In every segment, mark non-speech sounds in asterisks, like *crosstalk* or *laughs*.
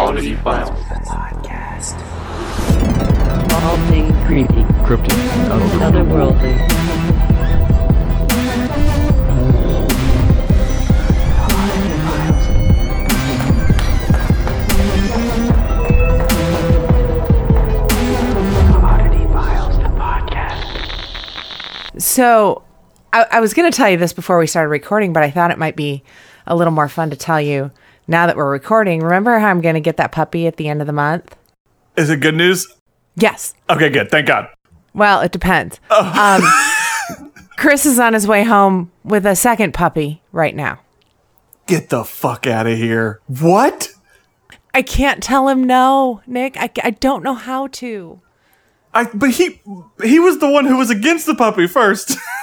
Oddity Files. Podcast. All things creepy, Cryptic. otherworldly. So I, I was going to tell you this before we started recording, but I thought it might be a little more fun to tell you now that we're recording. Remember how I'm going to get that puppy at the end of the month? Is it good news? Yes. Okay, good. Thank God. Well, it depends. Um, *laughs* Chris is on his way home with a second puppy right now. Get the fuck out of here. What? I can't tell him no, Nick. I, I don't know how to. I but he he was the one who was against the puppy first. *laughs*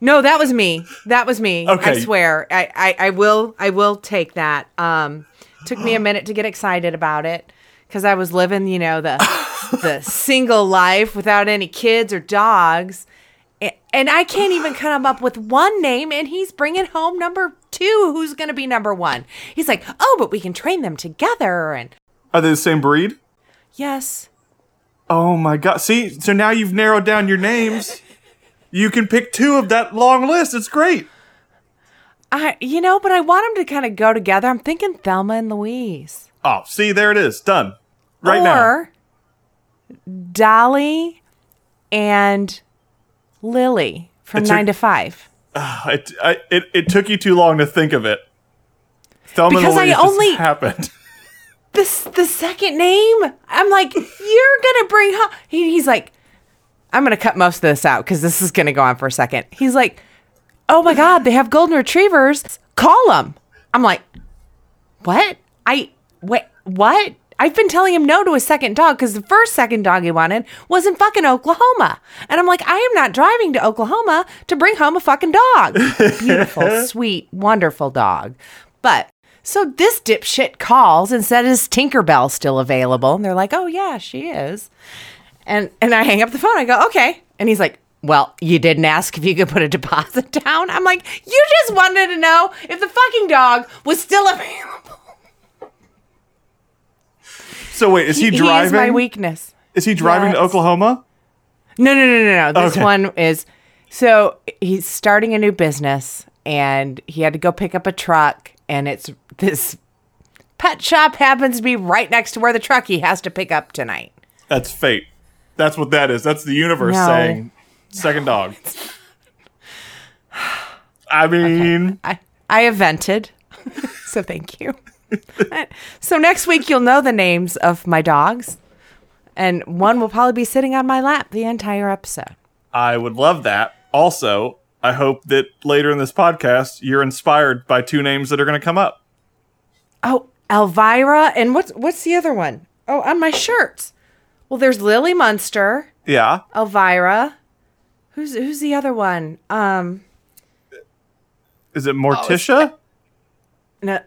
No, that was me. That was me. I swear. I, I, I will I will take that. Um took me a minute to get excited about it because I was living, you know, the *laughs* the single life without any kids or dogs. And I can't even come up with one name, and he's bringing home number two. Who's going to be number one? He's like, oh, but we can train them together. And Are they the same breed? yes, Oh my god. See, so now you've narrowed down your names. You can pick two of that long list. It's great. I, you know, but I want them to kind of go together. I'm thinking Thelma and Louise. Oh, see, there it is. Done. Right now. or Dolly and Lily from took- Nine to Five. *sighs* It, I, it it took you too long to think of it. Thelma and Because I Louise just only- happened. *laughs* This the second name. I'm like, you're gonna bring. Home. He, he's like, I'm gonna cut most of this out because this is gonna go on for a second. He's like, oh my god, they have golden retrievers. Call them. I'm like, what? I wait, what? I've been telling him no to a second dog because the first second dog he wanted was in fucking Oklahoma. And I'm like, I am not driving to Oklahoma to bring home a fucking dog. *laughs* Beautiful, sweet, wonderful dog. But so this dipshit calls and said, Is Tinkerbell still available? And they're like, Oh yeah, she is. And and I hang up the phone. I go, Okay. And he's like, Well, you didn't ask if you could put a deposit *laughs* down. I'm like, You just wanted to know if the fucking dog was still *laughs* available. So wait, is he, He driving? is my weakness. Is he driving to Oklahoma? No, no, no, no, no. This Okay. one is so he's starting a new business and he had to go pick up a truck and it's this pet shop happens to be right next to where the truck he has to pick up tonight. That's fate. That's what that is. That's the universe No. saying second dog. *laughs* I mean, I I have vented. *laughs* so thank you. *laughs* so next week you'll know the names of my dogs and one will probably be sitting on my lap the entire episode. I would love that. Also, I hope that later in this podcast you're inspired by two names that are going to come up. Oh, Elvira and what's what's the other one? Oh, on my shirts. Well, there's Lily Munster. Yeah. Elvira. Who's who's the other one? Um Is it Morticia? no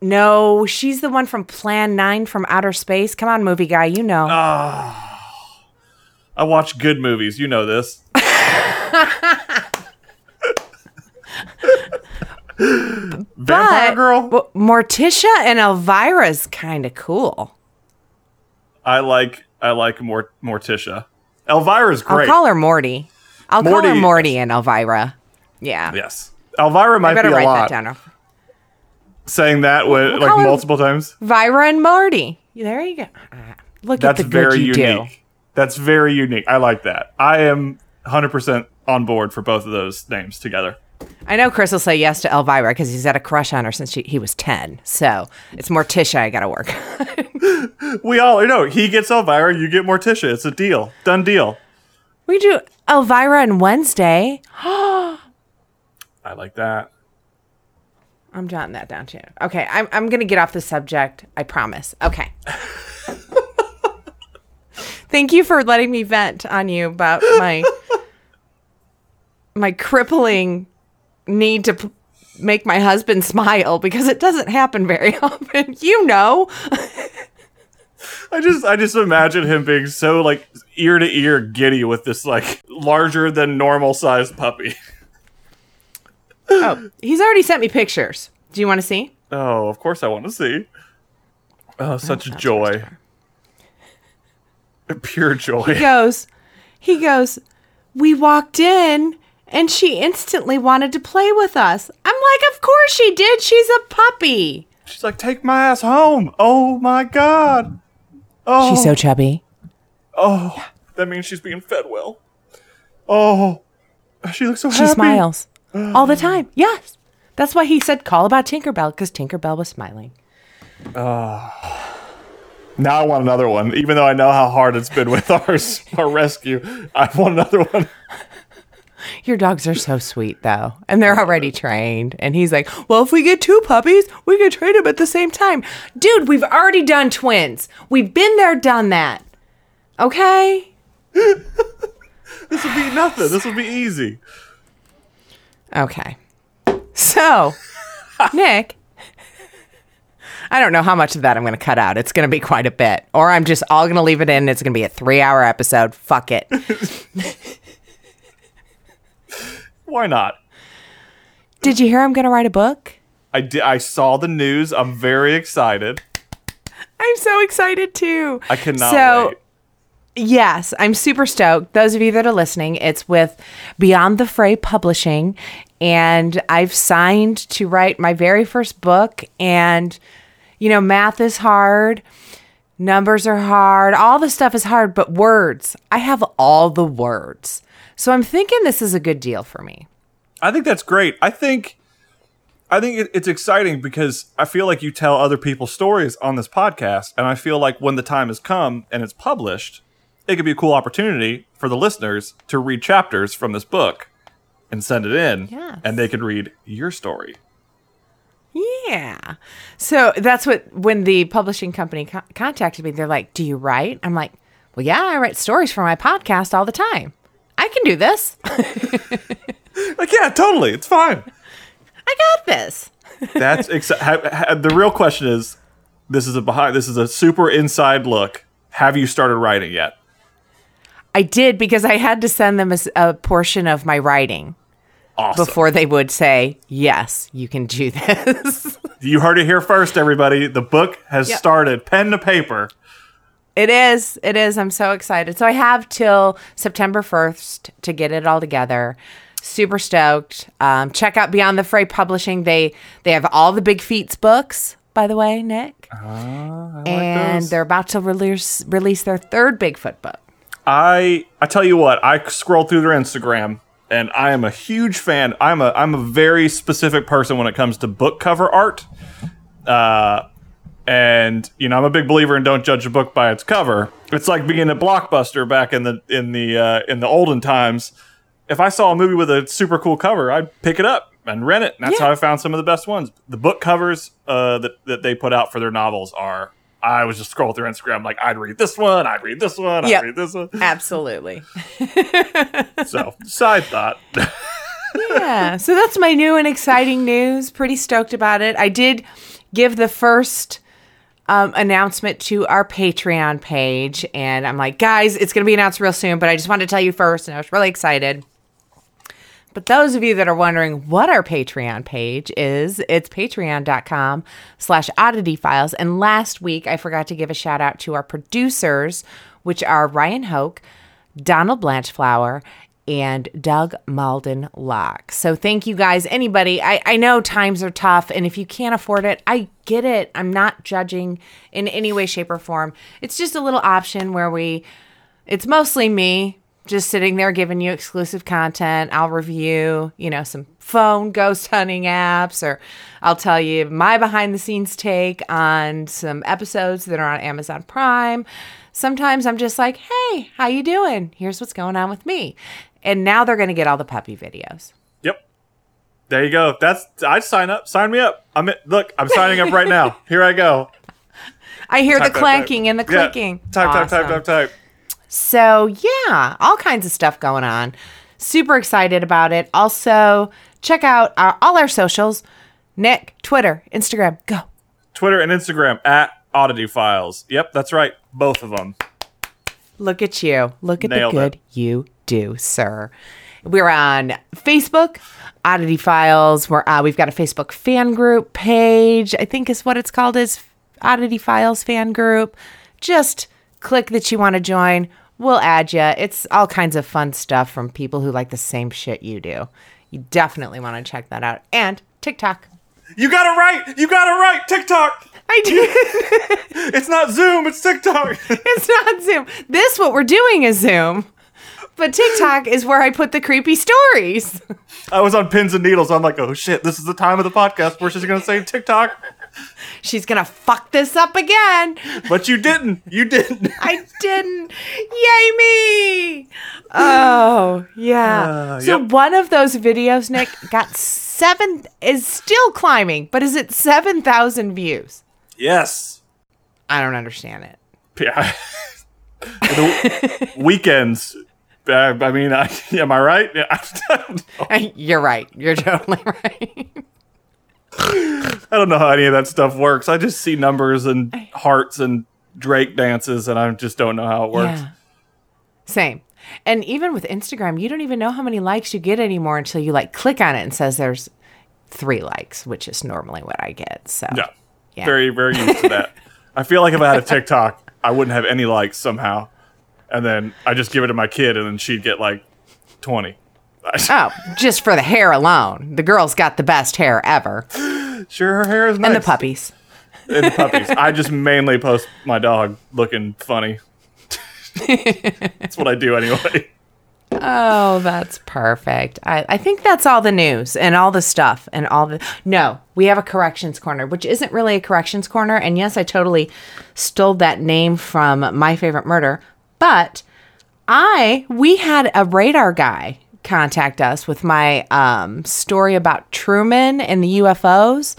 no, she's the one from Plan 9 from Outer Space. Come on, movie guy, you know. I watch good movies. You know this. *laughs* Vampire but Girl? well, Morticia and Elvira's kind of cool. I like I like Mort- Morticia. Elvira's great. I'll call her Morty. I'll call her Morty, Morty and Elvira. Yeah. yes. Elvira I might better be a write lot. that down. Saying that with, like call her- multiple times. Vira and Morty. There you go. Look That's at the good very you unique. do. That's very unique. I like that. I am 100% on board for both of those names together. I know Chris will say yes to Elvira because he's had a crush on her since she, he was 10. So it's Morticia I got to work on. *laughs* We all know he gets Elvira, you get Morticia. It's a deal. Done deal. we do Elvira and Wednesday. *gasps* I like that. I'm jotting that down too. Okay, I'm, I'm going to get off the subject. I promise. Okay. *laughs* Thank you for letting me vent on you about my my crippling need to p- make my husband smile because it doesn't happen very *laughs* often. You know. I just I just imagine him being so like ear to ear giddy with this like larger than normal sized puppy. Oh, he's already sent me pictures. Do you want to see? Oh, of course I want to see. Oh, such a joy. Pure joy. He goes, he goes, we walked in and she instantly wanted to play with us. I'm like, of course she did. She's a puppy. She's like, take my ass home. Oh my god. Oh, She's so chubby. oh, that means she's being fed well. Oh, she looks so She happy. She smiles all the time. Yes. That's why he said call about Tinkerbell because Tinkerbell was smiling. Uh, now I want another one, even though I know how hard it's been with *laughs* ours, our rescue. I want another one. Your dogs are so sweet though, and they're oh, already trained. And he's like, "Well, if we get two puppies, we can train them at the same time." Dude, we've already done twins. We've been there, done that. Okay. This would be nothing. This would be easy. Okay. So, Nick, I don't know how much of that I'm going to cut out. It's going to be quite a bit, or I'm just all going to leave it in. It's going to be a three-hour episode. Fuck it. *laughs* Why not? Did you hear I'm going to write a book? I di- I saw the news. I'm very excited. I'm so excited too. I cannot So, wait. Yes, I'm super stoked. Those of you that are listening, it's with Beyond the Fray Publishing, and I've signed to write my very first book. And, you know, math is hard, numbers are hard, all the stuff is hard, but words, I have all the words. So I'm thinking this is a good deal for me. I think that's great. I think I think it, it's exciting because I feel like you tell other people's stories on this podcast, and I feel like when the time has come and it's published, it could be a cool opportunity for the listeners to read chapters from this book and send it in, Yes. and they could read your story. Yeah. So that's what, when the publishing company co- contacted me, they're like, Do you write? I'm like, Well, yeah, I write stories for my podcast all the time. I can do this. *laughs* Like, yeah, totally, it's fine. I got this. That's exci- ha- ha- the real question is. This is a behind. This is a super inside look. Have you started writing yet? I did because I had to send them a portion of my writing Awesome. before they would say, Yes, you can do this. *laughs* You heard it here first, everybody. The book has Yep. started. Pen to paper. It is. It is. I'm so excited. So I have till September 1st to get it all together. Super stoked. Um, check out Beyond the Fray Publishing. They they have all the Bigfoot books, by the way, Nick. and those. they're about to release release their third Bigfoot book. I I tell you what, I scroll through their Instagram and I am a huge fan. I'm a I'm a very specific person when it comes to book cover art. Uh and you know, I'm a big believer in don't judge a book by its cover. It's like being a blockbuster back in the in the uh, in the olden times. If I saw a movie with a super cool cover, I'd pick it up and rent it. And that's Yeah. how I found some of the best ones. The book covers uh, that that they put out for their novels are. I was just scrolling through Instagram like I'd read this one, I'd read this one, Yep. I'd read this one. *laughs* Absolutely. So, side thought. *laughs* yeah. So that's my new and exciting news. Pretty stoked about it. I did give the first um, announcement to our Patreon page, and I'm like, guys, it's going to be announced real soon, but I just wanted to tell you first, and I was really excited. But those of you that are wondering what our Patreon page is, it's patreon.com slash oddity files. And last week, I forgot to give a shout out to our producers, which are Ryan Hoke, Donald Blanchflower, and Doug Malden Locke. So thank you guys. Anybody, I, I know times are tough, and if you can't afford it, I get it. I'm not judging in any way, shape, or form. It's just a little option where we, it's mostly me just sitting there giving you exclusive content. I'll review, you know, some phone *laughs* ghost hunting apps, or I'll tell you my behind the scenes take on some episodes that are on Amazon Prime. Sometimes I'm just like, "Hey, how you doing? Here's what's going on with me." And now they're going to get all the puppy videos. Yep. There you go. That's I'd sign up. Sign me up. I'm look. I'm signing up right now. *laughs* Here I go. I hear Type, the clanking type. and the Yeah. clicking. Type, type, type, type, type. So, yeah, all kinds of stuff going on. Super excited about it. Also, check out our, all our socials Nick, Twitter, Instagram, go. Twitter and Instagram at Oddity Files. Yep, that's right. Both of them. Look at you. Look at Nailed the good it. you do, sir. We're on Facebook, Oddity Files. We're uh, we've got a Facebook fan group page. I think is what it's called is Oddity Files fan group. Just click that you want to join. We'll add you. It's all kinds of fun stuff from people who like the same shit you do. You definitely want to check that out. And TikTok. You got it right. You got it right. TikTok. I did. *laughs* It's not Zoom. It's TikTok. *laughs* it's not Zoom. This, what we're doing is Zoom. But TikTok is where I put the creepy stories. I was on pins and needles. I'm like, oh shit, this is the time of the podcast where she's gonna say TikTok. She's going to fuck this up again. But you didn't. You didn't. *laughs* I didn't. Yay me! Oh, yeah. Uh, so yep. one of those videos, Nick, got seven, is still climbing, but is it 7,000 views? Yes. I don't understand it. Yeah. *laughs* the weekends. Uh, I mean, I, *laughs* am I right? Yeah, *laughs* I. You're right. You're totally *laughs* right. I don't know how any of that stuff works. I just see numbers and hearts and Drake dances, and I just don't know how it works. Yeah. Same. And even with Instagram, you don't even know how many likes you get anymore until you like click on it and says there's three likes, which is normally what I get. So Yeah. Yeah. Very, very used to that. I feel like if I had a TikTok, I wouldn't have any likes somehow. And then I just give it to my kid, and then she'd get like 20. *laughs* Oh, just for the hair alone. The girl's got the best hair ever. Sure, her hair is nice. And the puppies. And the puppies. I just mainly post my dog looking funny. That's what I do anyway. Oh, that's perfect. I, I think that's all the news and all the stuff and all the. No, we have a corrections corner, which isn't really a corrections corner. And yes, I totally stole that name from My Favorite Murder. But I, we had a radar guy contact us with my um, story about Truman and the UFOs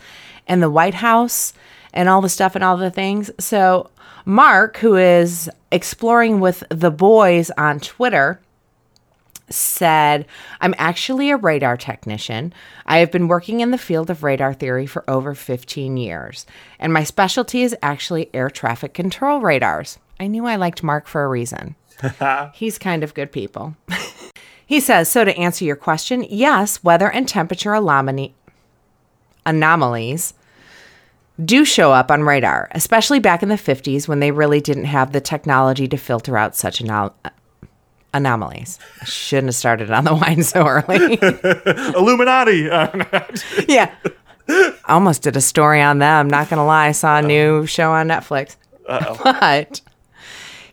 and the White House and all the stuff and all the things. So, Mark, who is exploring with the boys on Twitter, said, I'm actually a radar technician. I have been working in the field of radar theory for over 15 years, and my specialty is actually air traffic control radars. I knew I liked Mark for a reason. *laughs* He's kind of good people. *laughs* he says, So to answer your question, yes, weather and temperature anomali- anomalies do show up on radar, especially back in the 50s when they really didn't have the technology to filter out such anom- uh, anomalies. I shouldn't have started on the *laughs* wine so early. Illuminati. yeah. I almost did a story on them. Not going to lie. I saw a new show on Netflix. But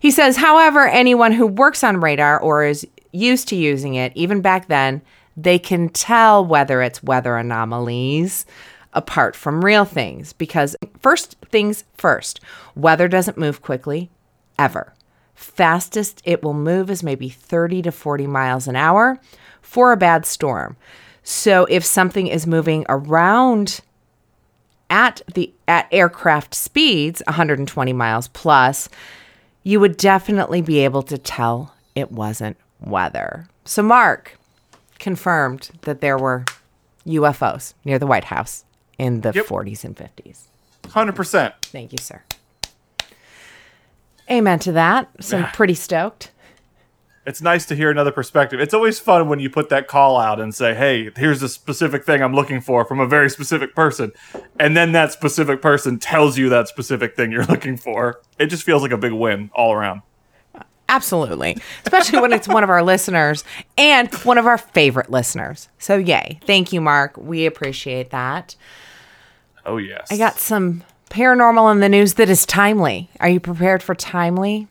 he says, however, anyone who works on radar or is used to using it, even back then, they can tell whether it's weather anomalies apart from real things. Because, first things first, weather doesn't move quickly, ever. Fastest it will move is maybe 30 to 40 miles an hour for a bad storm. So, if something is moving around at the at aircraft speeds 120 miles plus you would definitely be able to tell it wasn't weather. So mark confirmed that there were ufos near the white house in the Yep. 40s and 50s 100%. thank you sir. Amen to that. So i'm pretty stoked It's nice to hear another perspective. It's always fun when you put that call out and say, hey, here's a specific thing I'm looking for from a very specific person. And then that specific person tells you that specific thing you're *laughs* looking for. It just feels like a big win all around. Absolutely. Especially when it's one of our listeners and one of our favorite listeners. So, yay. Thank you, Mark. We appreciate that. Oh, yes. I got some paranormal in the news that is timely. Are you prepared for timely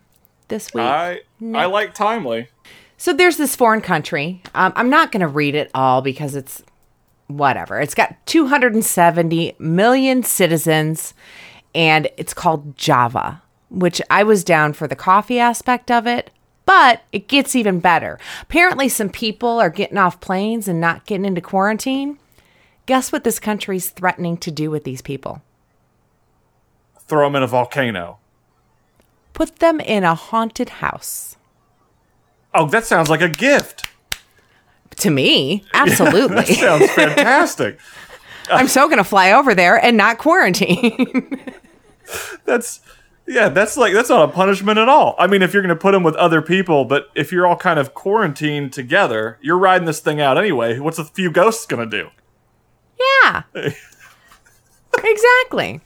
this week? I, I like Timely. so, there's this foreign country. Um, I'm not going to read it all because it's whatever. It's got 270 million citizens and it's called Java, which I was down for the coffee aspect of it. But it gets even better. Apparently, some people are getting off planes and not getting into quarantine. Guess what this country's threatening to do with these people? Throw them in a volcano. Put them in a haunted house. Oh, that sounds like a gift. To me, *laughs* absolutely. That sounds fantastic. *laughs* I'm so going to fly over there and not quarantine. *laughs* that's yeah, that's like that's not a punishment at all. I mean, if you're going to put them with other people, but if you're all kind of quarantined together, you're riding this thing out anyway. What's a few ghosts going to do? yeah. exactly.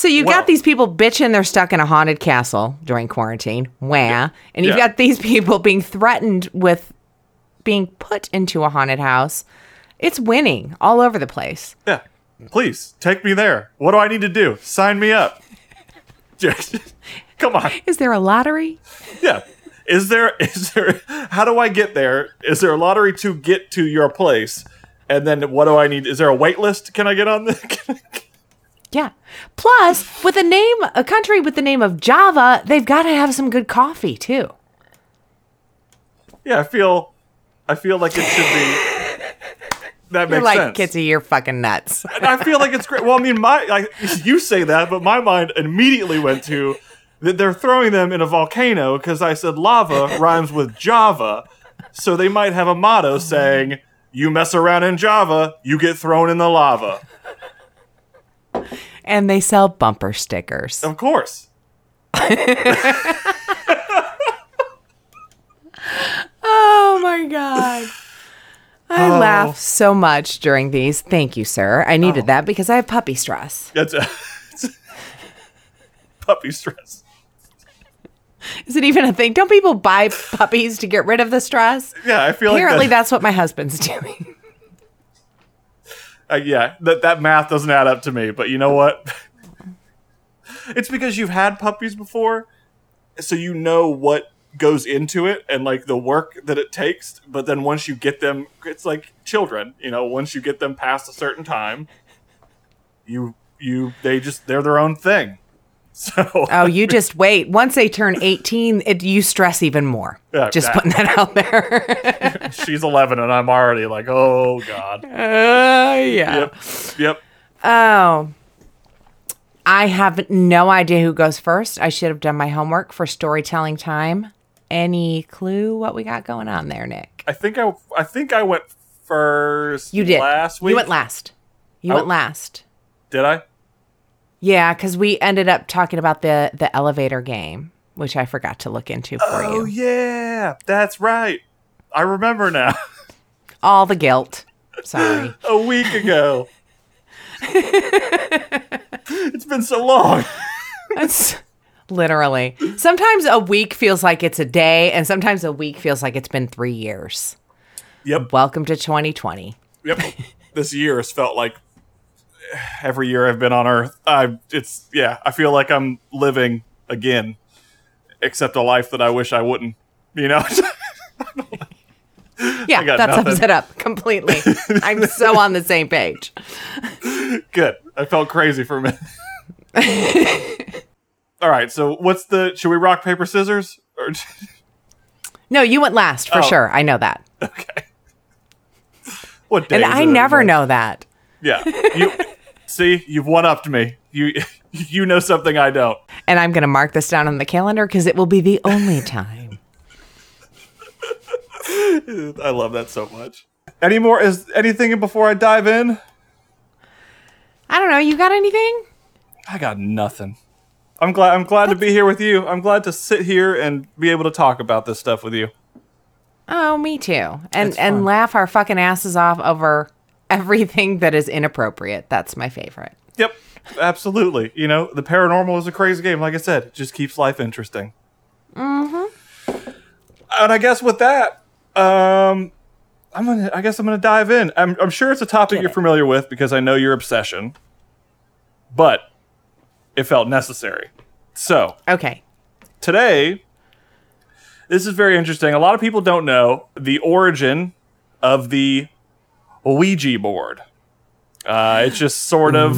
So you've Well- got these people bitching they're stuck in a haunted castle during quarantine. Wah. And you've Yeah. got these *laughs* people being threatened with being put into a haunted house. It's winning all over the place. Yeah. Please take me there. What do I need to do? Sign me up. *laughs* Come on. Is there a lottery? Yeah. Is there *laughs* is there how do I get there? Is there a lottery to get to your place? And then what do I need? Is there a wait list? Can I get on the Yeah. Plus, with a name, a country with the name of Java, they've got to have some good coffee too. Yeah, I feel I feel like it should be that makes sense. You're like, sense. Kitsy, you're fucking nuts. *laughs* And I feel like it's great. Well, I mean, my like you say that, but my mind immediately went to that they're throwing them in a volcano because I said lava rhymes with Java, so they might have a motto saying, "You mess around in Java, you get thrown in the lava." And they sell bumper stickers. Of course. Oh my god. I Oh. laugh so much during these. Thank you, sir. I Oh. needed that because I have puppy stress. That's a, puppy stress. Is it even a thing? Don't people buy puppies to get rid of the stress? Yeah, I feel Apparently, like that, that's what my husband's *laughs* doing. Uh, yeah, that that math doesn't add up to me. But you know what? *laughs* it's because you've had puppies before, so you know what goes into it and like the work that it takes. But then once you get them, it's like children. You know, once you get them past a certain time, you you they just they're their own thing. *laughs* So Oh, you just wait. Once they turn 18, it, you stress even more. Yeah, just that- putting that out there. *laughs* she's 11 and I'm already like, oh god. *laughs* uh, yeah. Yep, yep. Oh. I have no idea who goes first. I should have done my homework for storytelling time. Any clue what we got going on there, Nick? I think I I think I went first. You did. last week. You went last. You I- went last. Did I? Yeah, because we ended up talking about the the elevator game, which I forgot to look into for Oh you. Oh yeah, that's right. I remember now. *laughs* All the guilt. Sorry. *laughs* A week ago. *laughs* it's been so long. That's literally. Sometimes a week feels like it's a day, and sometimes a week feels like it's been three years. Yep. Welcome to 2020. Yep. this year has felt like every year I've been on Earth. I it's yeah. I feel like I'm living again, except a life that I wish I wouldn't. You know. *laughs* Yeah, that sums it up completely. *laughs* I'm so on the same page. Good. I felt crazy for a minute. *laughs* All right. So what's the? Should we rock paper scissors? Or, No, you went last for Oh. sure. I know that. okay. What day? And I never know that. Yeah. You *laughs* see, you've one upped me. You *laughs* you know something I don't. And I'm going to mark this down on the calendar because it will be the only time. *laughs* I love that so much. Any more? Is anything before I dive in? I don't know. You got anything? I got nothing. I'm glad. I'm glad to be here with you. I'm glad to sit here and be able to talk about this stuff with you. Oh, me too. And and laugh our fucking asses off over everything that is inappropriate. That's my favorite. Yep, absolutely. You know, the paranormal is a crazy game. Like I said, it just keeps life interesting. Mm-hmm. And I guess with that, um, I'm gonna. I guess I'm gonna dive in. I'm, I'm sure it's a topic Get you're it. familiar with because I know your obsession, but it felt necessary. So Okay. today, this is very interesting. A lot of people don't know the origin of the Ouija board. Uh, it's just sort of,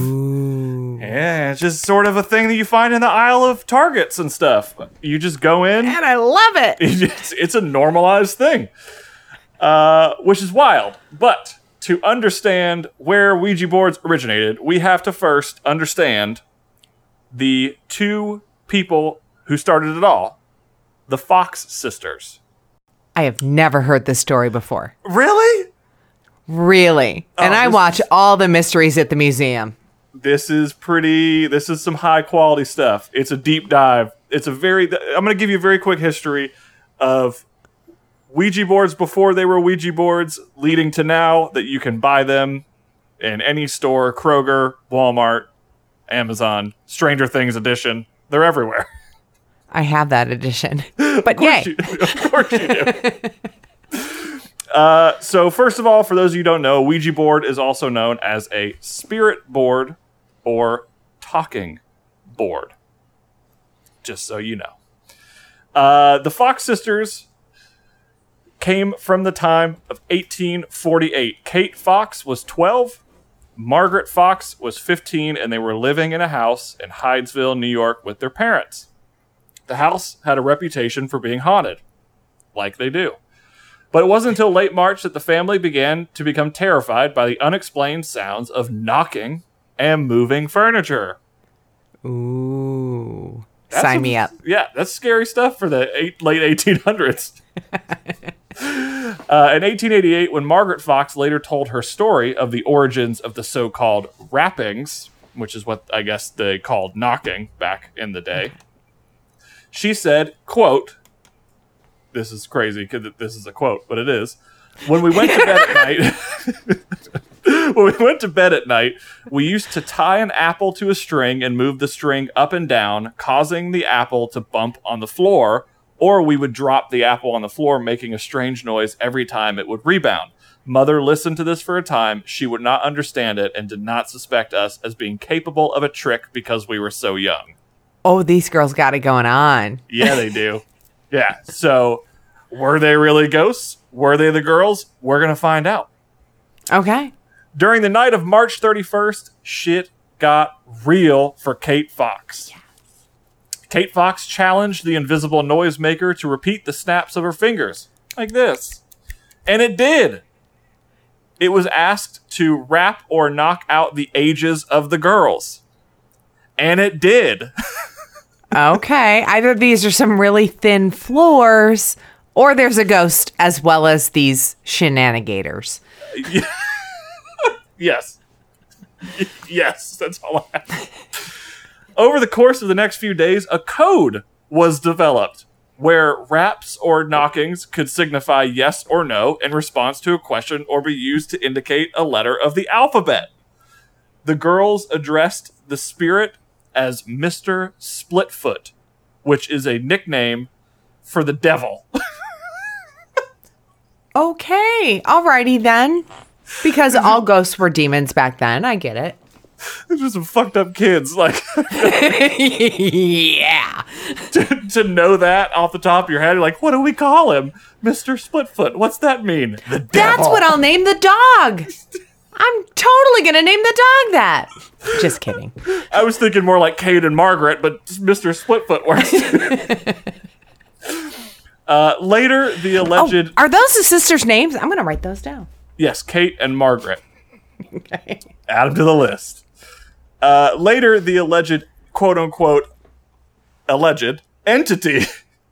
yeah, it's just sort of a thing that you find in the aisle of Targets and stuff. You just go in, And I love it. *laughs* it's, it's a normalized thing, uh, which is wild. But to understand where Ouija boards originated, we have to first understand the two people who started it all the Fox sisters. I have never heard this story before. Really? Really. and oh, I Oh, watch is- all the mysteries at the museum. This is pretty, this is some high quality stuff. It's a deep dive. It's a very, I'm going to give you a very quick history of Ouija boards before they were Ouija boards, leading to now that you can buy them in any store, Kroger, Walmart, Amazon, Stranger Things edition. They're everywhere. I have that edition. *laughs* But Of yay. you, of course you do. *laughs* uh, so first of all, for those of you who don't know, Ouija board is also known as a spirit board or talking board. Just so you know. Uh, the Fox sisters came from the time of 1848. Kate Fox was 12, Margaret Fox was 15, and they were living in a house in Hydesville, New York, with their parents. The house had a reputation for being haunted, like they do. But it wasn't until late March that the family began to become terrified by the unexplained sounds of knocking and moving furniture. Ooh. That's Sign some- me up. Yeah, that's scary stuff for the eight, late 1800s. *laughs* Uh, in 1888, when Margaret Fox later told her story of the origins of the so called rappings, which is what I guess they called knocking back in the day, she said, quote, this is crazy because this is a quote, but it is. When we went to bed at night, *laughs* when we went to bed at night, we used to tie an apple to a string and move the string up and down, causing the apple to bump on the floor, or we would drop the apple on the floor, making a strange noise every time it would rebound. Mother listened to this for a time. She would not understand it and did not suspect us as being capable of a trick because we were so young. Oh, these girls got it going on. Yeah, they do. Yeah. So, were they really ghosts? Were they the girls? We're going to find out. Okay. During the night of March 31st, shit got real for Kate Fox. Kate Fox challenged the invisible noisemaker to repeat the snaps of her fingers, like this. And it did. It was asked to rap or knock out the ages of the girls. And it did. *laughs* Okay. Either these are some really thin floors or there's a ghost as well as these shenanigators. *laughs* Yes. Yes, that's all I have. Over the course of the next few days, a code was developed where raps or knockings could signify yes or no in response to a question or be used to indicate a letter of the alphabet. The girls addressed the spirit as Mr. Splitfoot, which is a nickname for the devil. *laughs* Okay. Alrighty then. Because all ghosts were demons back then. I get it. They're just some fucked up kids. Like, *laughs* yeah. to, to know that off the top of your head, you're like, what do we call him? Mr. Splitfoot. What's that mean? The devil. That's what I'll name the dog. *laughs* I'm totally going to name the dog that. Just kidding. *laughs* I was thinking more like Kate and Margaret, but Mr. Splitfoot works. *laughs* uh, later, the Oh, alleged are those the sisters' names? I'm going to write those down. yes, Kate and Margaret. Okay. Add them to the list. Uh, later, the alleged quote unquote alleged entity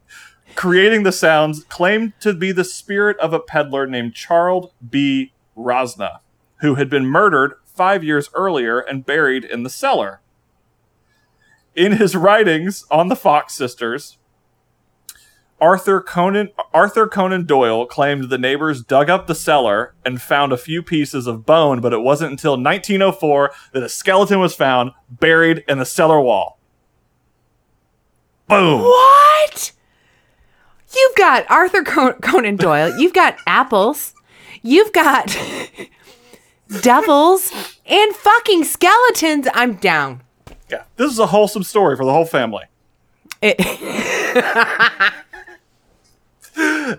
*laughs* creating the sounds claimed to be the spirit of a peddler named Charles B. Rosma, who had been murdered five years earlier and buried in the cellar. In his writings on the Fox sisters, Arthur Conan Arthur Conan Doyle claimed the neighbors dug up the cellar and found a few pieces of bone, but it wasn't until 1904 that a skeleton was found buried in the cellar wall. Boom. What? You've got Arthur Con- Conan Doyle. You've got apples. You've got *laughs* devils and fucking skeletons. I'm down. Yeah, this is a wholesome story for the whole family. It,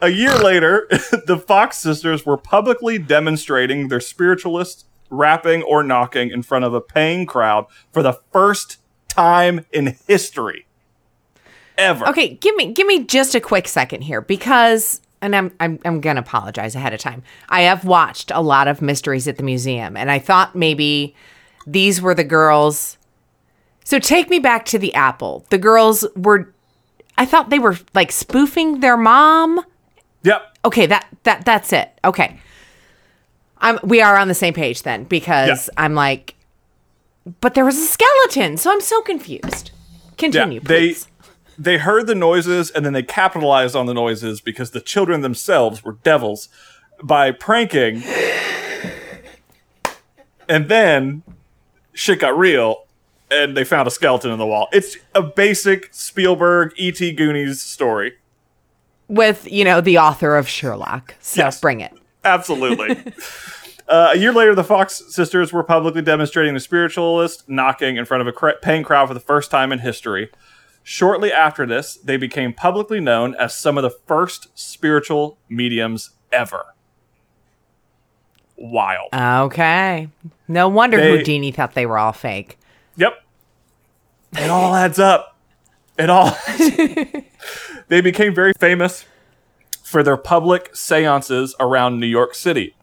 A year later, *laughs* the Fox sisters were publicly demonstrating their spiritualist rapping or knocking in front of a paying crowd for the first time in history. Ever. okay, give me give me just a quick second here because and I'm I'm I'm going to apologize ahead of time. I have watched a lot of mysteries at the museum and I thought maybe these were the girls So take me back to the apple. The girls were I thought they were like spoofing their mom. Yep. Okay, that that that's it. Okay. I'm we are on the same page then because Yeah. I'm like but there was a skeleton, so I'm so confused. Continue, Yeah, they please. They heard the noises and then they capitalized on the noises because the children themselves were devils by pranking. and then shit got real and they found a skeleton in the wall. It's a basic Spielberg E.T. Goonies story. With, you know, the author of Sherlock. So Yes. bring it. Absolutely. *laughs* uh, a year later, the Fox sisters were publicly demonstrating the spiritualist knocking in front of a cra- paying crowd for the first time in history. Shortly after this, they became publicly known as some of the first spiritual mediums ever. Wild. Okay. No wonder They- Houdini thought they were all fake. Yep. It all adds up. It all. they became very famous for their public seances around New York City.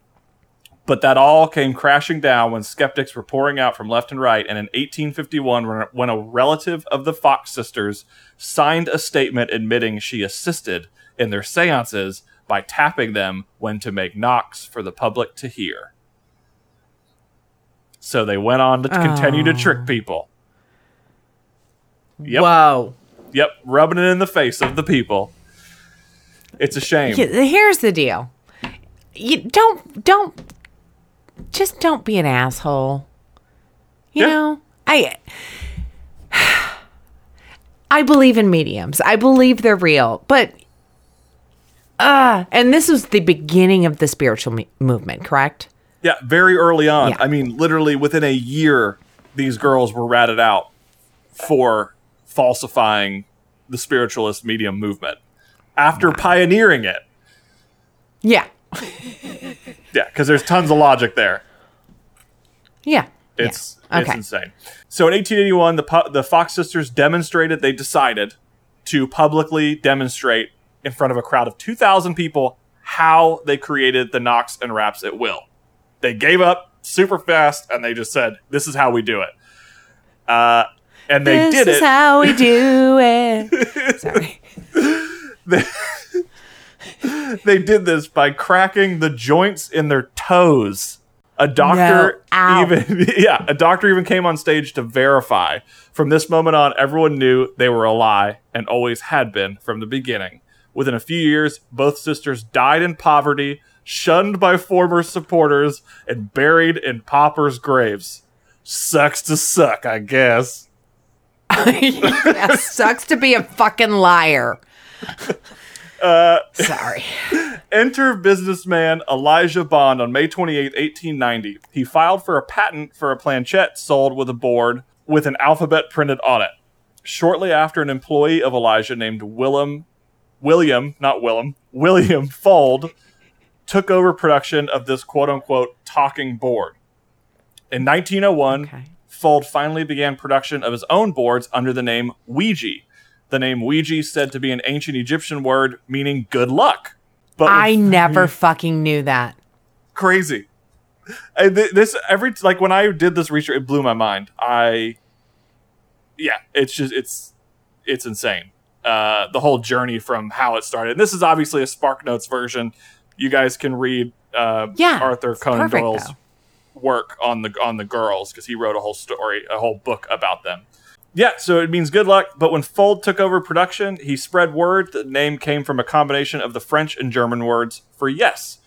But that all came crashing down when skeptics were pouring out from left and right. And in 1851, when- a relative of the Fox sisters signed a statement admitting she assisted in their seances by tapping them when to make knocks for the public to hear. So they went on to continue to trick oh. people. Yep. Whoa. Yep, rubbing it in the face of the people. It's a shame. Here's the deal. You don't don't just don't be an asshole. You Yeah. know? I *sighs* I believe in mediums. I believe they're real. But uh and this was the beginning of the spiritual me- movement, correct? Yeah, very early on. Yeah. I mean, literally within a year, these girls were ratted out for falsifying the spiritualist medium movement after pioneering it. Yeah. *laughs* Yeah, because there's tons of logic there. Yeah. It's Yeah. it's insane. So in 1881, the the Fox sisters demonstrated. They decided to publicly demonstrate in front of a crowd of 2,000 people how they created the knocks and raps at will. They gave up super fast and they just said, "This is how we do it." Uh, and they this did is it. how we do *laughs* it. Sorry. they *laughs* did this by cracking the joints in their toes. A doctor No. Even *laughs* yeah, a doctor even came on stage to verify. From this moment on, everyone knew they were a lie and always had been from the beginning. Within a few years, both sisters died in poverty, shunned by former supporters, and buried in paupers' graves. Sucks to suck, I guess. *laughs* yeah, sucks to be a fucking liar. Uh, Sorry. *laughs* Enter businessman Elijah Bond on May 28, 1890. He filed for a patent for a planchette sold with a board with an alphabet printed on it. Shortly after, an employee of Elijah named Willem, William, not Willem, William Fuld, took over production of this quote unquote talking board. In 1901, Okay. Fuld finally began production of his own boards under the name Ouija. The name Ouija said to be an ancient Egyptian word meaning good luck. But I never fucking knew that. crazy. And th- this every like when I did this research, it blew my mind. I, yeah, it's just it's it's insane. Uh, the whole journey from how it started. And this is obviously a Spark Notes version. You guys can read uh, Yeah, Arthur Conan perfect, Doyle's though. work on the on the girls because he wrote a whole story, a whole book about them. Yeah, so it means good luck. But when Fuld took over production, he spread word that the name came from a combination of the French and German words for yes.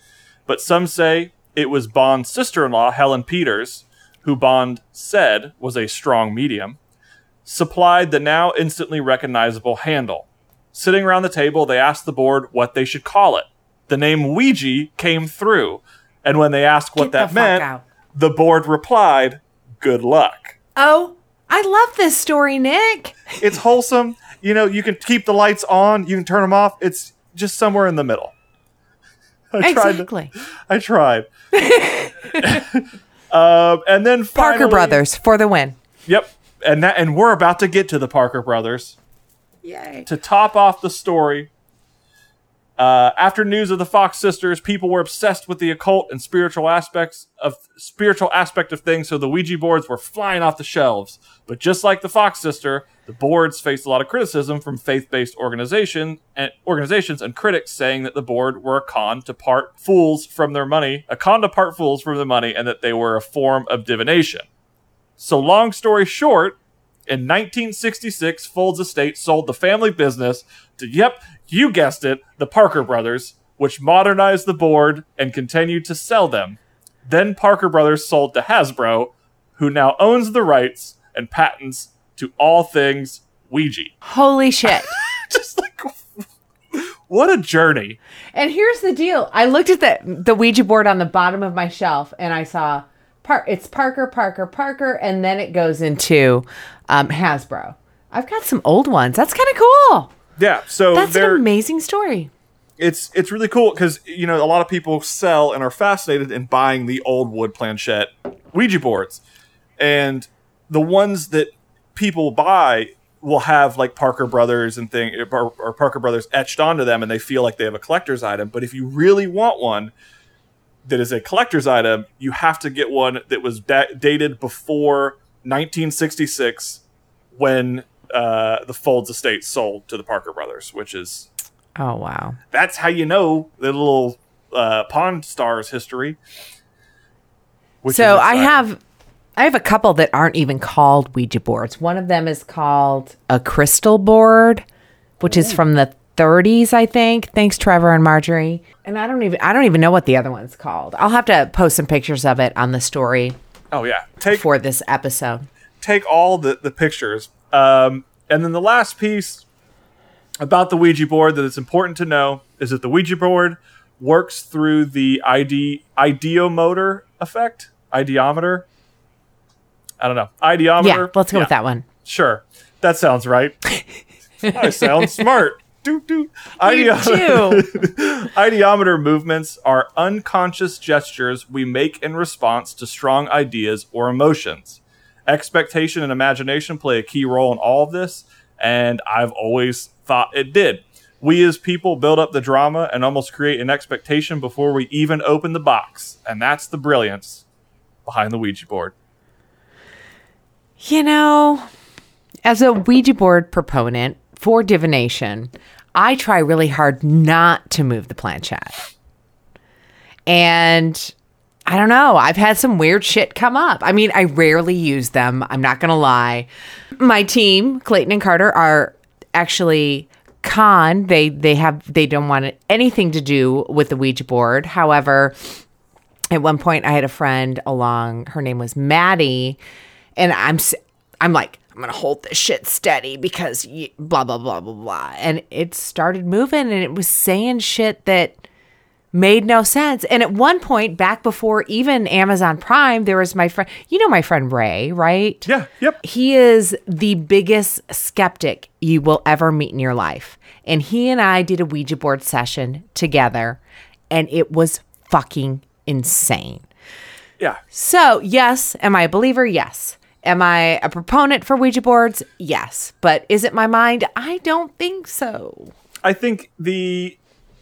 But some say it was Bond's sister in law, Helen Peters, who Bond said was a strong medium, supplied the now instantly recognizable handle. Sitting around the table, they asked the board what they should call it. The name Ouija came through, and when they asked what Get that fuck meant, the board replied, Good luck. Oh, I love this story, Nick. It's wholesome. You know, you can keep the lights on, you can turn them off. It's just somewhere in the middle. I tried. to- Exactly. I tried. *laughs* um, and then Parker Brothers for the win. Yep. And that, and we're about to get to the Parker brothers. Yay. To top off the story, uh, after news of the Fox sisters, people were obsessed with the occult and spiritual aspects of spiritual aspect of things. So the Ouija boards were flying off the shelves. But just like the Fox sister, the boards faced a lot of criticism from faith-based organization and organizations and critics, saying that the board were a con to part fools from their money, a con to part fools from their money, and that they were a form of divination. So, long story short, in 1966, Fuld's estate sold the family business to, yep, you guessed it, the Parker Brothers, which modernized the board and continued to sell them. Then Parker Brothers sold to Hasbro, who now owns the rights, and patents to all things Ouija. Holy shit. *laughs* Just like, what a journey. And here's the deal. I looked at the the Ouija board on the bottom of my shelf and I saw Par- it's Parker, Parker, Parker, and then it goes into um, Hasbro. I've got some old ones. That's kind of cool. Yeah, so That's an amazing story. it's it's really cool because you know a lot of people sell and are fascinated in buying the old wood planchette Ouija boards, and the ones that people buy will have like Parker Brothers and thing or, or Parker Brothers etched onto them, and they feel like they have a collector's item. But if you really want one that is a collector's item, you have to get one that was da- dated before 1966 when uh, the Fuld's estate sold to the Parker Brothers, which is Oh wow. that's how you know the little uh, Pawn Stars history. so I have I have a couple that aren't even called Ouija boards. One of them is called a crystal board, which is from the 30s, I think. Thanks, Trevor and Marjorie. And I don't even I don't even know what the other one's called. I'll have to post some pictures of it on the story Oh yeah, take for this episode. take all the the pictures, um, and then the last piece about the Ouija board that it's important to know is that the Ouija board works through the ID ideomotor effect, ideometer. I don't know ideometer. Yeah, let's go Yeah. with that one. Sure, that sounds right. I sound *laughs* smart. Doot, doot. You Ideo- do. *laughs* Ideometer movements are unconscious gestures we make in response to strong ideas or emotions. Expectation and imagination play a key role in all of this, and I've always thought it did. We as people build up the drama and almost create an expectation before we even open the box, and that's the brilliance behind the Ouija board. You know, as a Ouija board proponent for divination, I try really hard not to move the planchette. And I don't know, I've had some weird shit come up. I mean, I rarely use them, I'm not going to lie. My team, Clayton and Carter, are actually con. They they have they don't want anything to do with the Ouija board. However, at one point I had a friend along, her name was Maddie, and I'm I'm like I'm gonna hold this shit steady because blah blah blah blah blah, and it started moving and it was saying shit that made no sense. And at one point, back before even Amazon Prime, there was my friend. You know my friend Ray, right? Yeah, yep. He is the biggest skeptic you will ever meet in your life. And he and I did a Ouija board session together, and it was fucking insane. Yeah. So, yes, am I a believer? Yes. Am I a proponent for Ouija boards? Yes. But is it my mind? I don't think so. I think the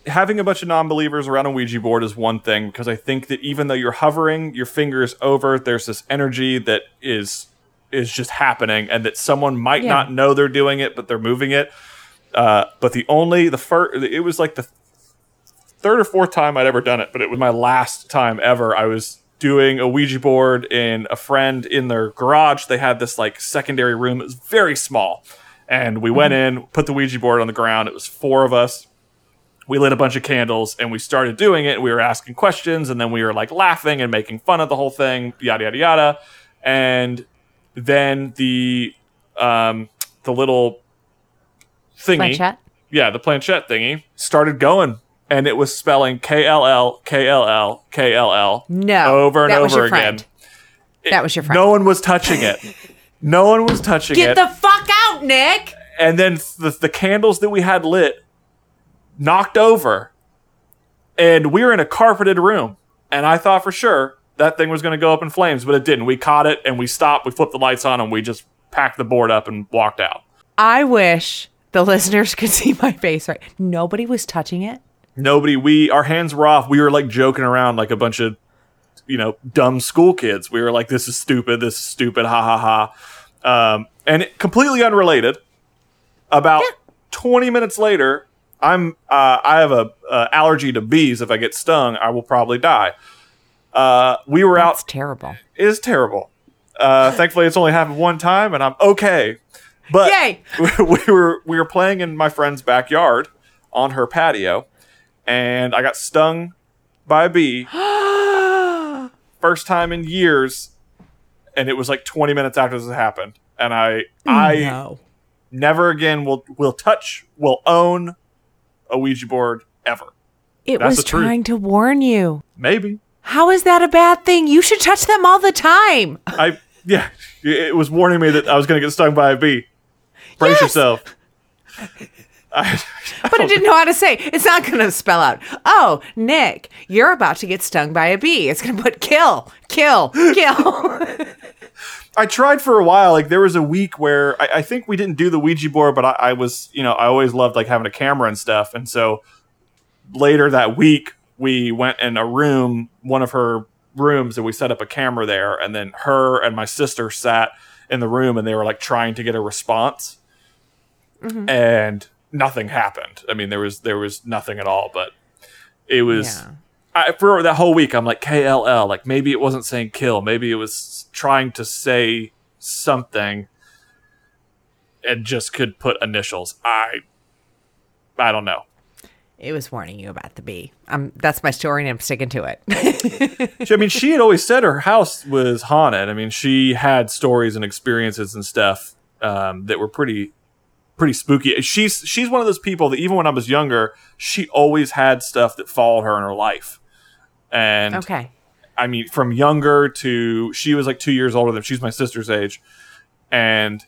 having a bunch of non-believers around a Ouija board is one thing because I think that even though you're hovering your fingers over, there's this energy that is is just happening, and that someone might Yeah. not know they're doing it, but they're moving it. Uh, but the only the first it was like the third or fourth time I'd ever done it, but it was my last time ever. I was doing a Ouija board in a friend in their garage. They had this like secondary room. It was very small. And we went in, put the Ouija board on the ground. It was four of us. We lit a bunch of candles and we started doing it. We were asking questions and then we were like laughing and making fun of the whole thing, yada yada yada. And then the um the little thingy Planchette? yeah, the planchette thingy started going, and it was spelling K L L K L L K L L No. over and over again. friend. that was your friend. No one was touching it. No one was touching Get it. Get the fuck out, Nick. and then the, the candles that we had lit knocked over, and we were in a carpeted room. And I thought for sure that thing was going to go up in flames, but it didn't. We caught it and we stopped. We flipped the lights on and we just packed the board up and walked out. I wish the *laughs* listeners could see my face right. Nobody was touching it. nobody we our hands were off we were like joking around like a bunch of you know dumb school kids we were like this is stupid this is stupid ha ha ha um, and it, completely unrelated about 20 minutes later i'm uh, i have a uh, allergy to bees if i get stung i will probably die uh, we were That's out terrible. it is terrible uh, thankfully it's only happened one time and i'm okay but Yay! *laughs* we were we were playing in my friend's backyard on her patio, and I got stung by a bee. *gasps* First time in years, and it was like 20 minutes after this happened. And I, I no. never again will will touch, will own a Ouija board ever. It That's was trying to warn you. Maybe How is that a bad thing? You should touch them all the time. I, yeah, it was warning me that I was going to get stung by a bee. Brace Yes. yourself. I, *laughs* But it didn't know how to say. It's not going to spell out, oh, Nick, you're about to get stung by a bee. It's going to put kill, kill, kill. *laughs* I tried for a while. Like there was a week where I, I think we didn't do the Ouija board, but I, I was, you know, I always loved like having a camera and stuff. And so later that week, we went in a room, one of her rooms, and we set up a camera there. And then her and my sister sat in the room, and they were like trying to get a response, mm-hmm. and nothing happened. I mean, there was there was nothing at all. But it was. Yeah. I, for that whole week, I'm like KLL. Like maybe it wasn't saying kill. Maybe it was trying to say something, and just could put initials. I, I don't know. it was warning you about the bee. Um, that's my story, and I'm sticking to it. *laughs* She- I mean, she had always said her house was haunted. I mean, she had stories and experiences and stuff um, that were pretty, pretty spooky. She's she's one of those people that even when I was younger, she always had stuff that followed her in her life. And okay. I mean, from younger to she was like two years older than she's my sister's age, and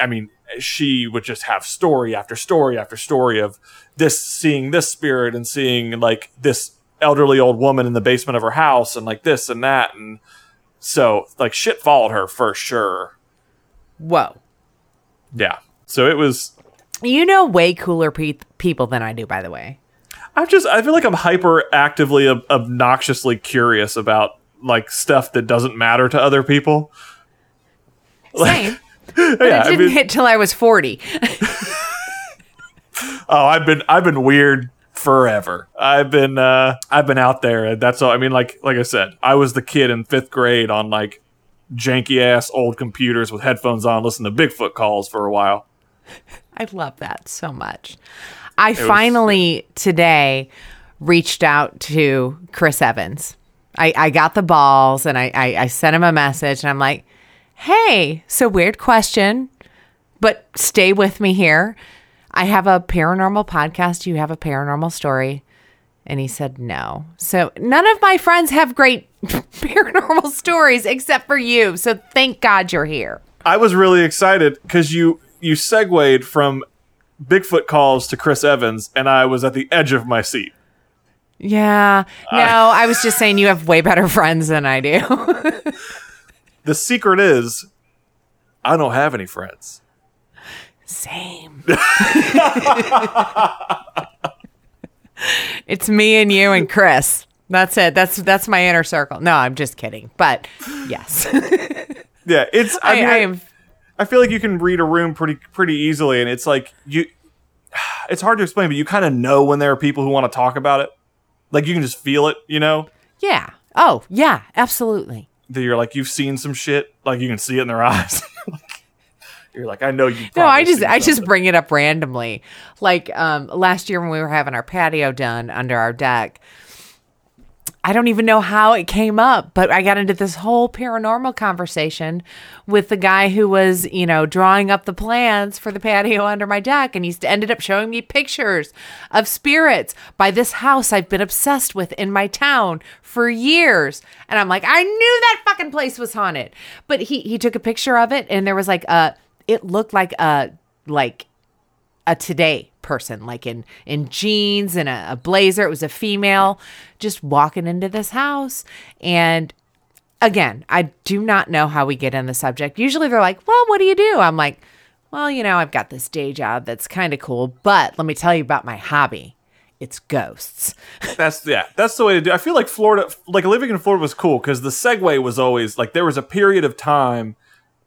I mean, she would just have story after story after story of this seeing this spirit and seeing like this elderly old woman in the basement of her house and like this and that and so like shit followed her for sure. Whoa. Yeah. So it was. You know way cooler pe- people than I do, by the way. I'm just. I feel like I'm hyper actively ob- obnoxiously curious about like stuff that doesn't matter to other people. Same. *laughs* yeah, But it didn't hit till I was 40. *laughs* Oh, I've been I've been weird forever. I've been uh I've been out there and that's all I mean like like I said, I was the kid in 5th grade on like janky ass old computers with headphones on listening to Bigfoot calls for a while. I love that so much. I finally today reached out to Chris Evans. I, I got the balls and I, I, I sent him a message and I'm like, hey, so weird question, but stay with me here. I have a paranormal podcast. You have a paranormal story? And he said no. So none of my friends have great *laughs* paranormal stories except for you. So thank God you're here. I was really excited cuz you you segued from Bigfoot calls to Chris Evans and I was at the edge of my seat. Yeah. No, I was just saying you have way better *laughs* friends than I do. The secret is I don't have any friends. Same. *laughs* it's me and you and Chris. That's it. That's that's my inner circle. No, I'm just kidding. But yes. *laughs* Yeah, it's I, I, mean, I I- am I feel like you can read a room pretty pretty easily, and it's like you. *sighs* It's hard to explain, but you kind of know when there are people who want to talk about it. Like you can just feel it, you know. Yeah. Oh, yeah, absolutely. That you're like you've seen some shit. Like you can see it in their *laughs* eyes. you're like I know you. No, I just I just bring it up randomly. Like um last year when we were having our patio done under our deck. I don't even know how it came up, but I got into this whole paranormal conversation with the guy who was, you know, drawing up the plans for the patio under my deck. And he ended up showing me pictures of spirits by this house I've been obsessed with in my town for years. And I'm like, I knew that fucking place was haunted. But he, he took a picture of it and there was like a, it looked like a, like a today person like in in jeans and a, a blazer it was a female just walking into this house and again i do not know how we get in the subject usually they're like well what do you do i'm like well you know i've got this day job that's kind of cool but let me tell you about my hobby it's ghosts *laughs* That's yeah. That's the way to do. It. I feel like Florida, like living in Florida, was cool because the segue was always like there was a period of time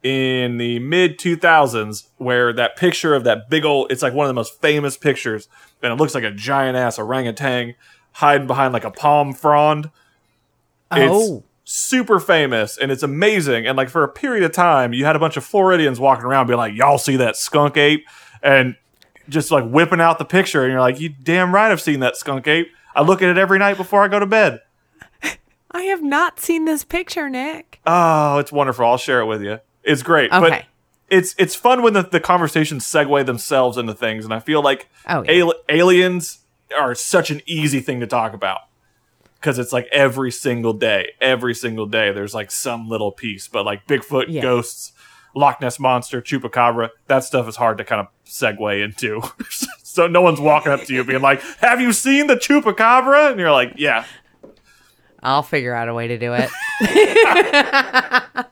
in the mid 2000s where that picture of that big old it's like one of the most famous pictures and it looks like a giant ass orangutan hiding behind like a palm frond oh it's super famous and it's amazing and like for a period of time you had a bunch of floridians walking around being like y'all see that skunk ape and just like whipping out the picture and you're like you damn right i've seen that skunk ape i look at it every night before i go to bed *laughs* I have not seen this picture, Nick. Oh, it's wonderful. I'll share it with you. It's great. But it's it's fun when the, the conversations segue themselves into things, and I feel like Oh, yeah. ali- aliens are such an easy thing to talk about because it's like every single day, every single day, there's like some little piece. But like Bigfoot, Yeah. ghosts, Loch Ness monster, chupacabra, that stuff is hard to kind of segue into. *laughs* so no one's walking up to you being like, "Have you seen the chupacabra?" And you're like, "Yeah." I'll figure out a way to do it. *laughs*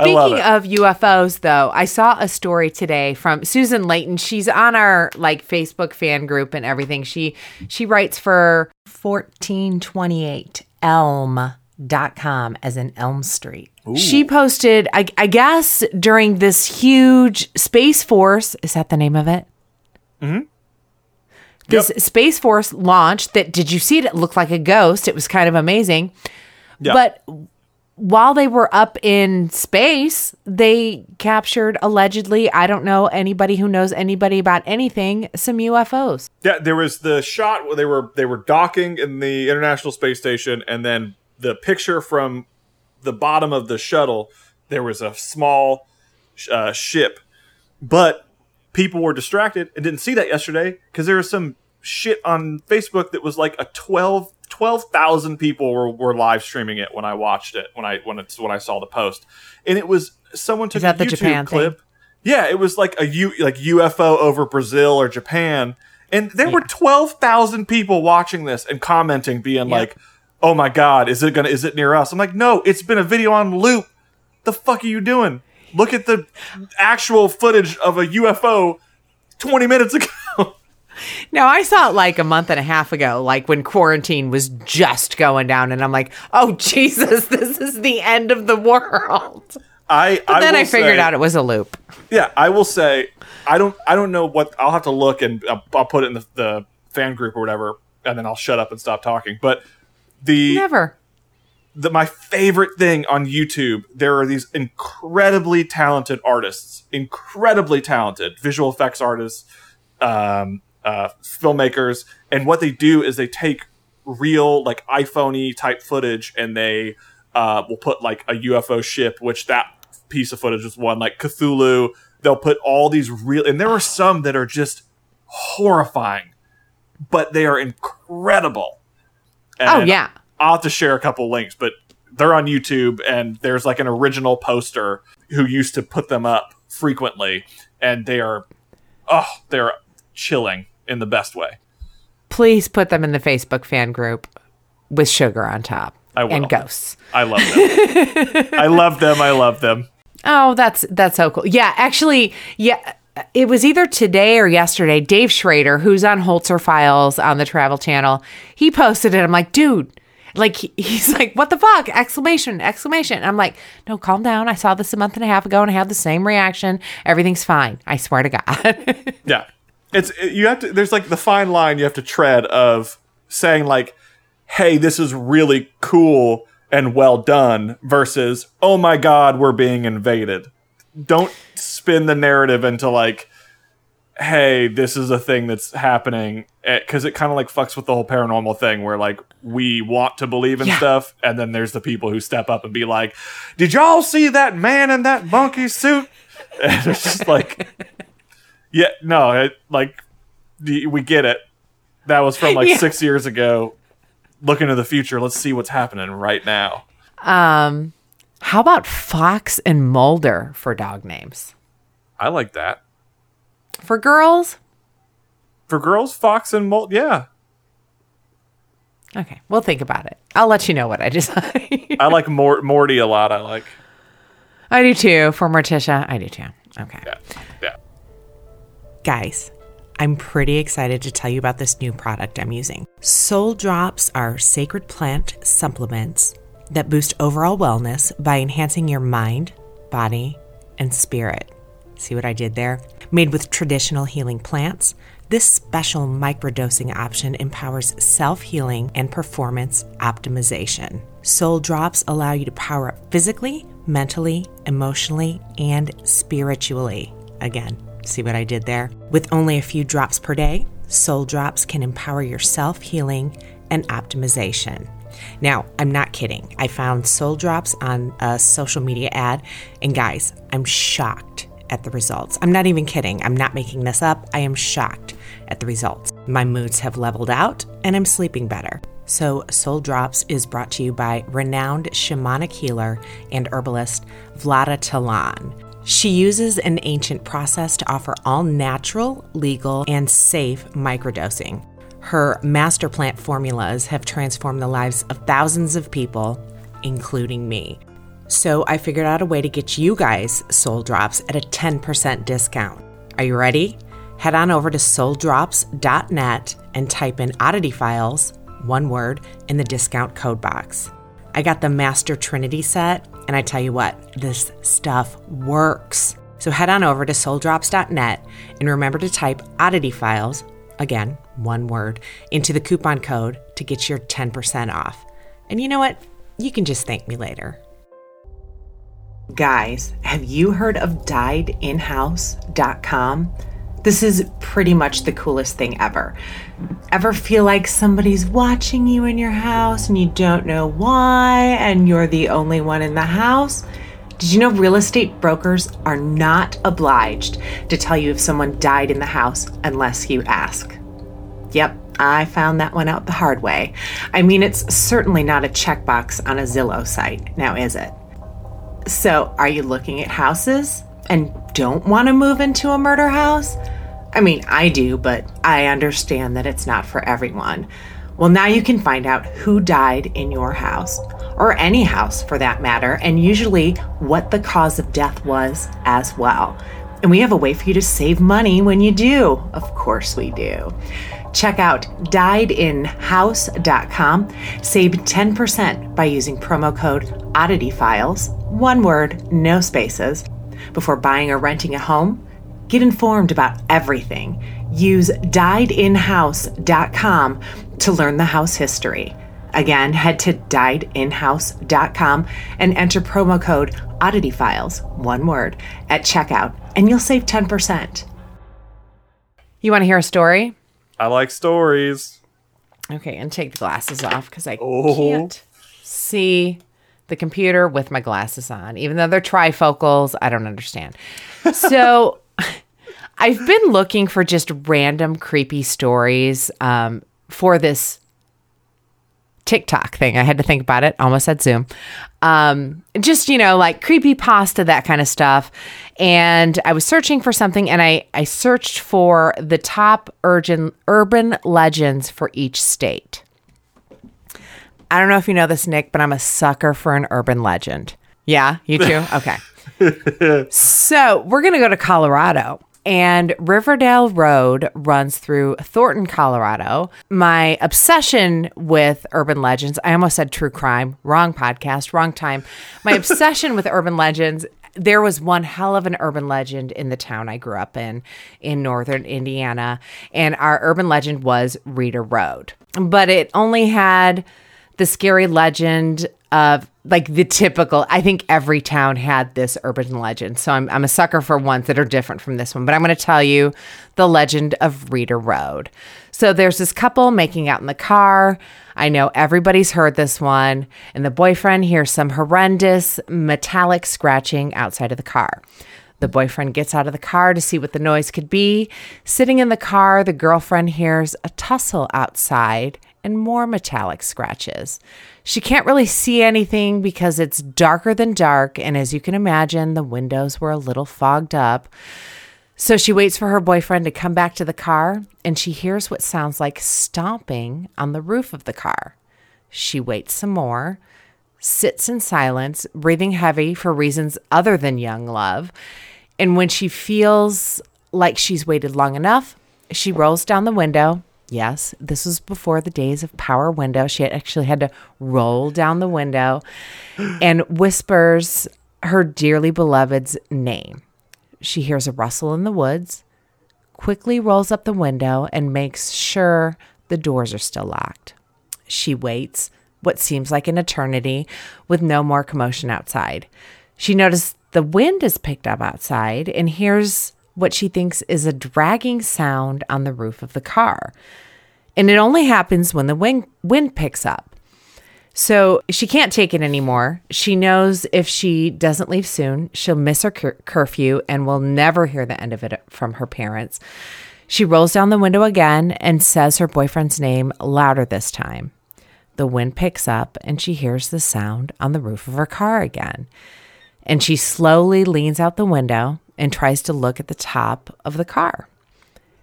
Speaking of UFOs, though, I saw a story today from Susan Layton. She's on our like Facebook fan group and everything. She she writes for 1428 elm.com as in Elm Street. She posted, I, I guess, during this huge Space Force. Is that the name of it? Mm-hmm. This Space Force launch that did you see it? It looked like a ghost. It was kind of amazing. Yeah. But while they were up in space, they captured allegedly, I don't know anybody who knows anybody about anything, some UFOs. Yeah, there was the shot where they were they were docking in the International Space Station, and then the picture from the bottom of the shuttle, there was a small uh, ship, but people were distracted and didn't see that yesterday because there was some shit on Facebook that was like a 12 12,000 people were, were live streaming it when I watched it when I when it's when I saw the post and it was someone took a the YouTube Japan thing? clip yeah, it was like a U like UFO over Brazil or Japan, and there were twelve thousand people watching this and commenting, being like, "Oh my god, is it gonna? Is it near us?" I'm like, "No, it's been a video on loop. The fuck are you doing? Look at the actual footage of a UFO twenty minutes ago." Now, I saw it like a month and a half ago, like when quarantine was just going down, and I'm like, oh, *laughs* Jesus, this is the end of the world. I But then I figured say- out it was a loop. Yeah, I will say I don't I don't know what I'll have to look and I'll, I'll put it in the, the fan group or whatever, and then I'll shut up and stop talking. But the Never. the my favorite thing on YouTube, there are these incredibly talented artists, incredibly talented visual effects artists, um, uh, filmmakers, and what they do is they take real like iPhoney type footage and they uh, will put like a UFO ship, which that piece of footage was one like Cthulhu. They'll put all these real, and there are some that are just horrifying, but they are incredible. Oh, yeah. I'll have to share a couple links, but they're on YouTube, and there's like an original poster who used to put them up frequently, and they are, oh, they're chilling in the best way. Please put them in the Facebook fan group with sugar on top I will. and ghosts. I love them. I love them. I love them. Oh, that's that's so cool. Yeah, actually, yeah, it was either today or yesterday. Dave Schrader, who's on Holzer Files on the Travel Channel, he posted it. I'm like, dude, like he's like, what the fuck? Exclamation! Exclamation! I'm like, no, calm down. I saw this a month and a half ago, and I had the same reaction. Everything's fine. I swear to God. *laughs* Yeah. It's you have to there's like the fine line you have to tread of saying like hey this is really cool and well done versus oh my god we're being invaded. Don't spin the narrative into like hey this is a thing that's happening eh, cuz it kind of like fucks with the whole paranormal thing where like we want to believe in Yeah. stuff and then there's the people who step up and be like did y'all see that man in that monkey suit *laughs* and it's just like yeah, no, it, like we get it. That was from like *laughs* Yeah. six years ago. Look into the future. Let's see what's happening right now. um, how about Fox and Mulder for dog names? I like that For girls, for girls. Fox and Molt. Yeah, okay, we'll think about it. I'll let you know what I *laughs* decide. I like Mort- Morty a lot. I like. I do too. For Morticia, I do too. Okay. Yeah, yeah. Guys, I'm pretty excited to tell you about this new product I'm using. Soul Drops are sacred plant supplements that boost overall wellness by enhancing your mind, body, and spirit. See what I did there? Made with traditional healing plants, this special microdosing option empowers self healing and performance optimization. Soul Drops allow you to power up physically, mentally, emotionally, and spiritually. Again, see what I did there? With only a few drops per day, Soul Drops can empower your self healing and optimization. Now, I'm not kidding. I found Soul Drops on a social media ad, and guys, I'm shocked at the results. I'm not even kidding. I'm not making this up. I am shocked at the results. My moods have leveled out, and I'm sleeping better. So, Soul Drops is brought to you by renowned shamanic healer and herbalist Vlada Talan. She uses an ancient process to offer all natural, legal, and safe microdosing. Her master plant formulas have transformed the lives of thousands of people, including me. So I figured out a way to get you guys Soul Drops at a 10% discount. Are you ready? Head on over to souldrops.net and type in oddity files, one word, in the discount code box. I got the Master Trinity set, and I tell you what, this stuff works. So head on over to souldrops.net and remember to type oddity files, again, one word, into the coupon code to get your 10% off. And you know what? You can just thank me later. Guys, have you heard of diedinhouse.com? This is pretty much the coolest thing ever. Ever feel like somebody's watching you in your house and you don't know why and you're the only one in the house? Did you know real estate brokers are not obliged to tell you if someone died in the house unless you ask? Yep, I found that one out the hard way. I mean, it's certainly not a checkbox on a Zillow site, now is it? So, are you looking at houses and don't want to move into a murder house? I mean, I do, but I understand that it's not for everyone. Well, now you can find out who died in your house, or any house for that matter, and usually what the cause of death was as well. And we have a way for you to save money when you do. Of course, we do. Check out diedinhouse.com. Save 10% by using promo code oddityfiles, one word, no spaces. Before buying or renting a home, get informed about everything. Use diedinhouse.com to learn the house history. Again, head to diedinhouse.com and enter promo code oddityfiles, one word, at checkout, and you'll save 10%. You want to hear a story? I like stories. Okay, and take the glasses off because I Oh. can't see the computer with my glasses on, even though they're trifocals. I don't understand. So I've been looking for just random creepy stories um, for this TikTok thing. I had to think about it. Almost said Zoom. Um, just you know, like creepy pasta, that kind of stuff. And I was searching for something, and I I searched for the top urban urban legends for each state. I don't know if you know this, Nick, but I'm a sucker for an urban legend. Yeah, you too. *laughs* Okay. *laughs* so we're gonna go to Colorado. And Riverdale Road runs through Thornton, Colorado. My obsession with urban legends, I almost said true crime, wrong podcast, wrong time. My obsession with urban legends, there was one hell of an urban legend in the town I grew up in, in northern Indiana. And our urban legend was Reeder Road. But it only had the scary legend of like the typical i think every town had this urban legend. So i'm, I'm a sucker for ones that are different from this one but i'm going to tell you the legend of Reeder Road. So there's this couple making out in the car. I know everybody's heard this one and the boyfriend hears some horrendous metallic scratching outside of the car. The boyfriend gets out of the car to see what the noise could be. Sitting in the car, the girlfriend hears a tussle outside and more metallic scratches. She can't really see anything because it's darker than dark, and as you can imagine, the windows were a little fogged up. So she waits for her boyfriend to come back to the car, and she hears what sounds like stomping on the roof of the car. She waits some more, sits in silence, breathing heavy for reasons other than young love. And when she feels like she's waited long enough, she rolls down the window. Yes, this was before the days of power window. She actually had to roll down the window *gasps* and whispers her dearly beloved's name. She hears a rustle in the woods, quickly rolls up the window, and makes sure the doors are still locked. She waits what seems like an eternity with no more commotion outside. She notices the wind has picked up outside and hears what she thinks is a dragging sound on the roof of the car. And it only happens when the wind, wind picks up. So she can't take it anymore. She knows if she doesn't leave soon, she'll miss her cur- curfew and will never hear the end of it from her parents. She rolls down the window again and says her boyfriend's name louder this time. The wind picks up and she hears the sound on the roof of her car again. And she slowly leans out the window and tries to look at the top of the car.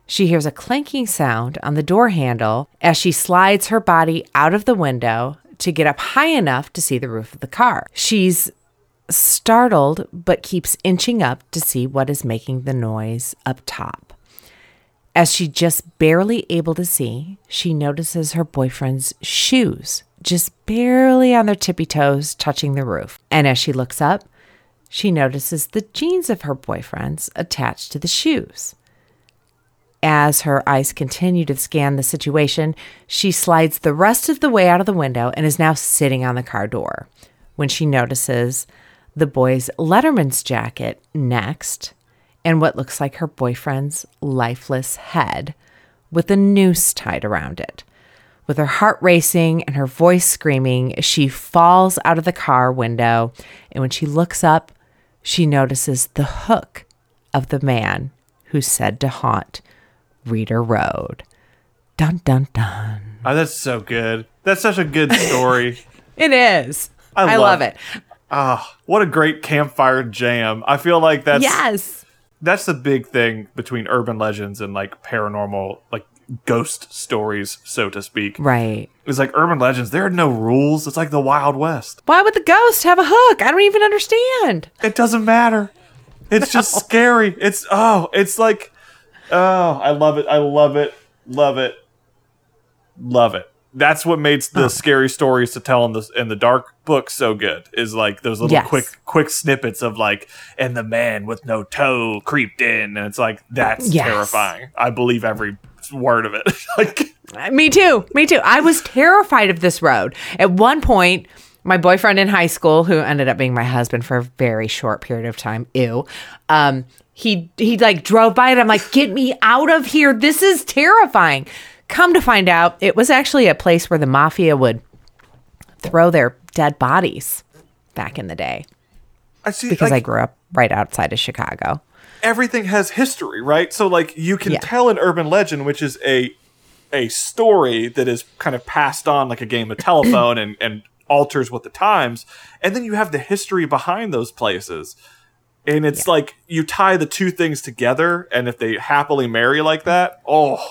She hears a clanking sound on the door handle as she slides her body out of the window to get up high enough to see the roof of the car. She's startled but keeps inching up to see what is making the noise up top. As she just barely able to see, she notices her boyfriend's shoes just barely on their tippy toes touching the roof. And as she looks up, she notices the jeans of her boyfriend's attached to the shoes. As her eyes continue to scan the situation, she slides the rest of the way out of the window and is now sitting on the car door. When she notices the boy's Letterman's jacket next and what looks like her boyfriend's lifeless head with a noose tied around it. With her heart racing and her voice screaming, she falls out of the car window. And when she looks up, she notices the hook of the man who's said to haunt Reeder Road. Dun dun dun. Oh, that's so good. That's such a good story. *laughs* It is. I I, love love it. Ah, what a great campfire jam. I feel like that's yes. that's the big thing between urban legends and like paranormal like ghost stories, so to speak. Right. It's like urban legends, there are no rules. It's like the Wild West. Why would the ghost have a hook? I don't even understand. It doesn't matter. It's just *laughs* *laughs* scary. It's oh, it's like oh, I love it. I love it. Love it. Love it. That's what makes the scary stories to tell in the in the dark book so good. Is like those little Yes. quick quick snippets of like and the man with no toe creeped in and it's like that's Yes. terrifying. I believe every word of it. *laughs* like Me too. Me too. I was terrified of this road. At one point, my boyfriend in high school, who ended up being my husband for a very short period of time, ew. Um, he he like drove by it. I'm like, get me out of here. This is terrifying. Come to find out, it was actually a place where the mafia would throw their dead bodies back in the day. I see Because like, I grew up right outside of Chicago. Everything has history, right? So like you can Yeah. tell an urban legend, which is a a story that is kind of passed on like a game of telephone and and alters with the times, and then you have the history behind those places. And it's like you tie the two things together, and if they happily marry like that, oh,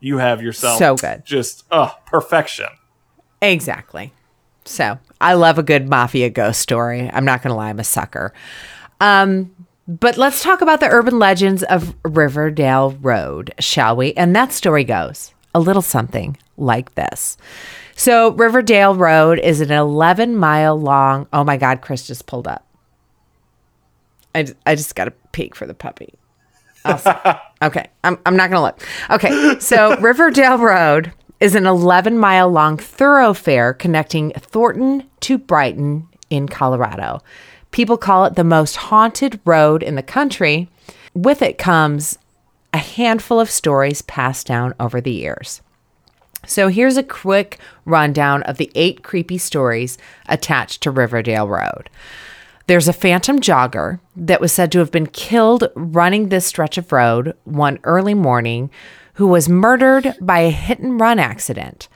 you have yourself So good. just uh perfection. Exactly. So I love a good mafia ghost story. I'm not going to lie, I'm a sucker. Um, but let's talk about the urban legends of Riverdale Road, shall we? And that story goes a little something like this. So, Riverdale Road is an 11 mile long. Oh my God, Chris just pulled up. I, just got a peek for the puppy. *laughs* Okay, I'm, I'm not going to look. Okay, so *laughs* Riverdale Road is an 11 mile long thoroughfare connecting Thornton to Brighton in Colorado. People call it the most haunted road in the country. With it comes a handful of stories passed down over the years. So here's a quick rundown of the eight creepy stories attached to Riverdale Road. There's a phantom jogger that was said to have been killed running this stretch of road one early morning who was murdered by a hit and run accident.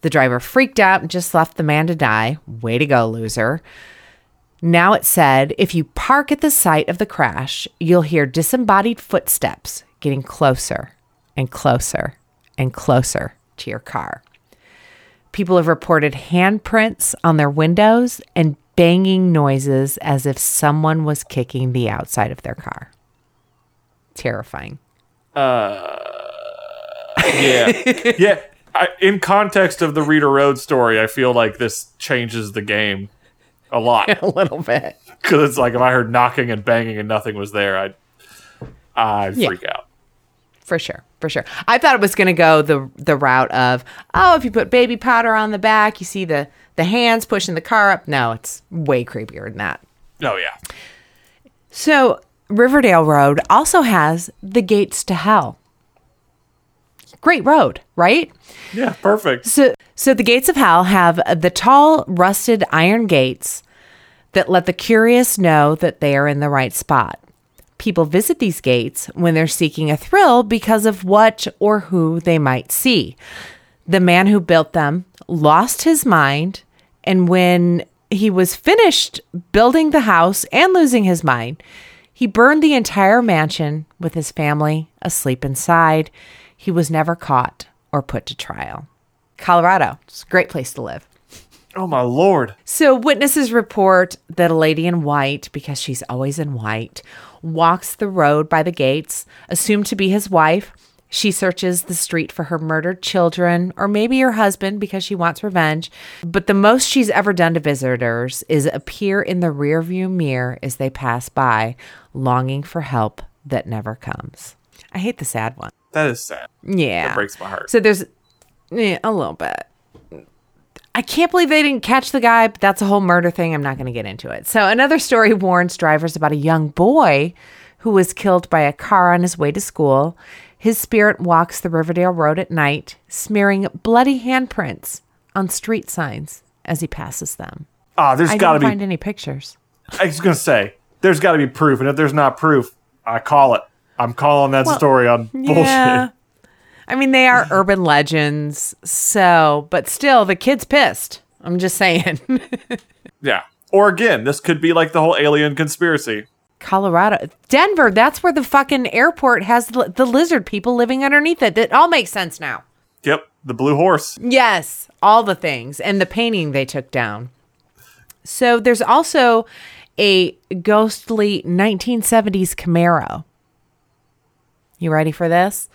The driver freaked out and just left the man to die. Way to go, loser. Now it's said if you park at the site of the crash, you'll hear disembodied footsteps getting closer and closer and closer to your car. People have reported handprints on their windows and banging noises as if someone was kicking the outside of their car. Terrifying. Uh, yeah, *laughs* yeah. I, in context of the Reeder Road story, I feel like this changes the game a lot. *laughs* A little bit. because it's like if I heard knocking and banging and nothing was there, I'd I'd Yeah. freak out. For sure, for sure. I thought it was going to go the the route of oh, if you put baby powder on the back, you see the the hands pushing the car up. No, it's way creepier than that. Oh yeah, So Riverdale Road also has the gates to hell. Great road, right? Yeah, perfect. So, so the gates of hell have the tall, rusted iron gates that let the curious know that they are in the right spot. People visit these gates when they're seeking a thrill because of what or who they might see. The man who built them lost his mind, and when he was finished building the house and losing his mind, he burned the entire mansion with his family asleep inside. He was never caught or put to trial. Colorado, it's a great place to live. Oh my lord. So, witnesses report that a lady in white, because she's always in white, walks the road by the gates, assumed to be his wife. She searches the street for her murdered children or maybe her husband because she wants revenge. But the most she's ever done to visitors is appear in the rearview mirror as they pass by, longing for help that never comes. I hate the sad one. That is sad. Yeah. That breaks my heart. So there's yeah, a little bit. I can't believe they didn't catch the guy, but that's a whole murder thing. I'm not going to get into it. So another story warns drivers about a young boy who was killed by a car on his way to school. His spirit walks the Riverdale Road at night, smearing bloody handprints on street signs as he passes them. Ah, there's got to be. find any pictures. I was gonna say there's got to be proof, and if there's not proof, I call it. I'm calling that story on bullshit. Yeah. I mean, they are urban legends. So, but still, the kid's pissed. I'm just saying. *laughs* Yeah. Or again, this could be like the whole alien conspiracy. Colorado, Denver, that's where the fucking airport has the lizard people living underneath it. That all makes sense now. Yep, the blue horse. Yes, all the things and the painting they took down. So there's also a ghostly 1970s Camaro. You ready for this?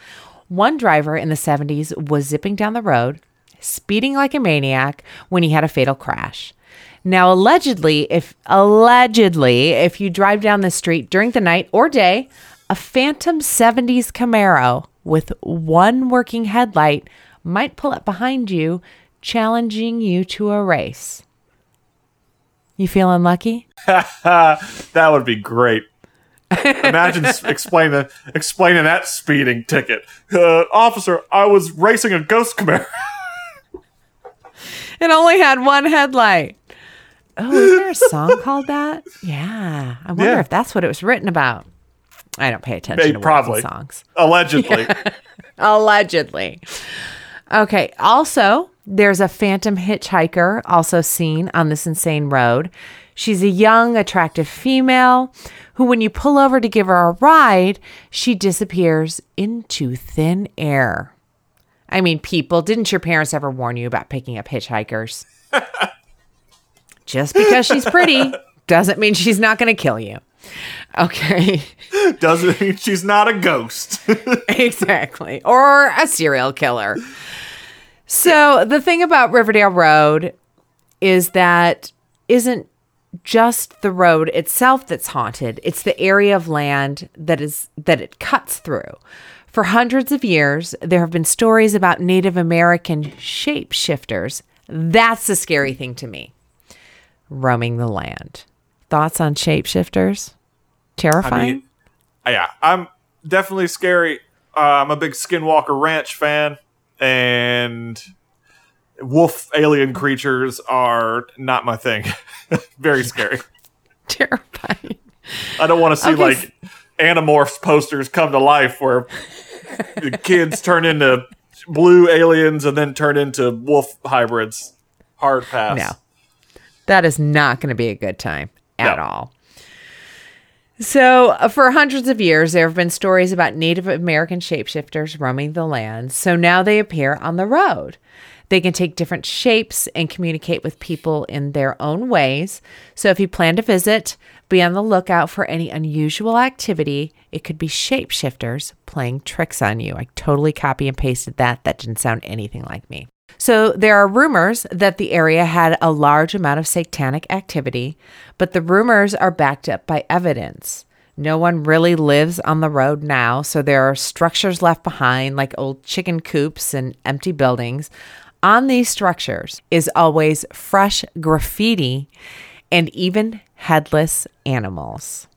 One driver in the 70s was zipping down the road, speeding like a maniac when he had a fatal crash. Now allegedly, if allegedly, if you drive down the street during the night or day, a phantom 70s Camaro with one working headlight might pull up behind you, challenging you to a race. You feeling lucky? *laughs* That would be great. *laughs* Imagine explaining explaining that speeding ticket. Uh, officer, I was racing a ghost Camaro. It only had one headlight. Oh, is there a song *laughs* called that? Yeah. I wonder Yeah. if that's what it was written about. I don't pay attention Maybe, to probably. songs. Allegedly. *laughs* Allegedly. Okay. Also, there's a phantom hitchhiker also seen on this insane road. She's a young, attractive female who, when you pull over to give her a ride, she disappears into thin air. I mean, people, didn't your parents ever warn you about picking up hitchhikers? *laughs* Just because she's pretty doesn't mean she's not going to kill you. Okay. Doesn't mean she's not a ghost. *laughs* exactly. Or a serial killer. So the thing about Riverdale Road is that isn't just the road itself that's haunted. It's the area of land that is that it cuts through. For hundreds of years, there have been stories about Native American shapeshifters. That's the scary thing to me. Roaming the land. Thoughts on shapeshifters? Terrifying. I mean, yeah, I'm definitely scary. Uh, I'm a big Skinwalker Ranch fan, and wolf alien creatures are not my thing. *laughs* Very scary. *laughs* Terrifying. I don't want to see Okay, like Animorphs posters come to life where the kids turn into blue aliens and then turn into wolf hybrids. Hard pass. No. That is not going to be a good time at No. all. So, uh, for hundreds of years, there have been stories about Native American shapeshifters roaming the land. So now they appear on the road. They can take different shapes and communicate with people in their own ways. So, if you plan to visit, be on the lookout for any unusual activity. It could be shapeshifters playing tricks on you. I totally copy and pasted that. That didn't sound anything like me. So there are rumors that the area had a large amount of satanic activity, but the rumors are backed up by evidence. No one really lives on the road now, so there are structures left behind, like old chicken coops and empty buildings. On these structures is always fresh graffiti and even headless animals.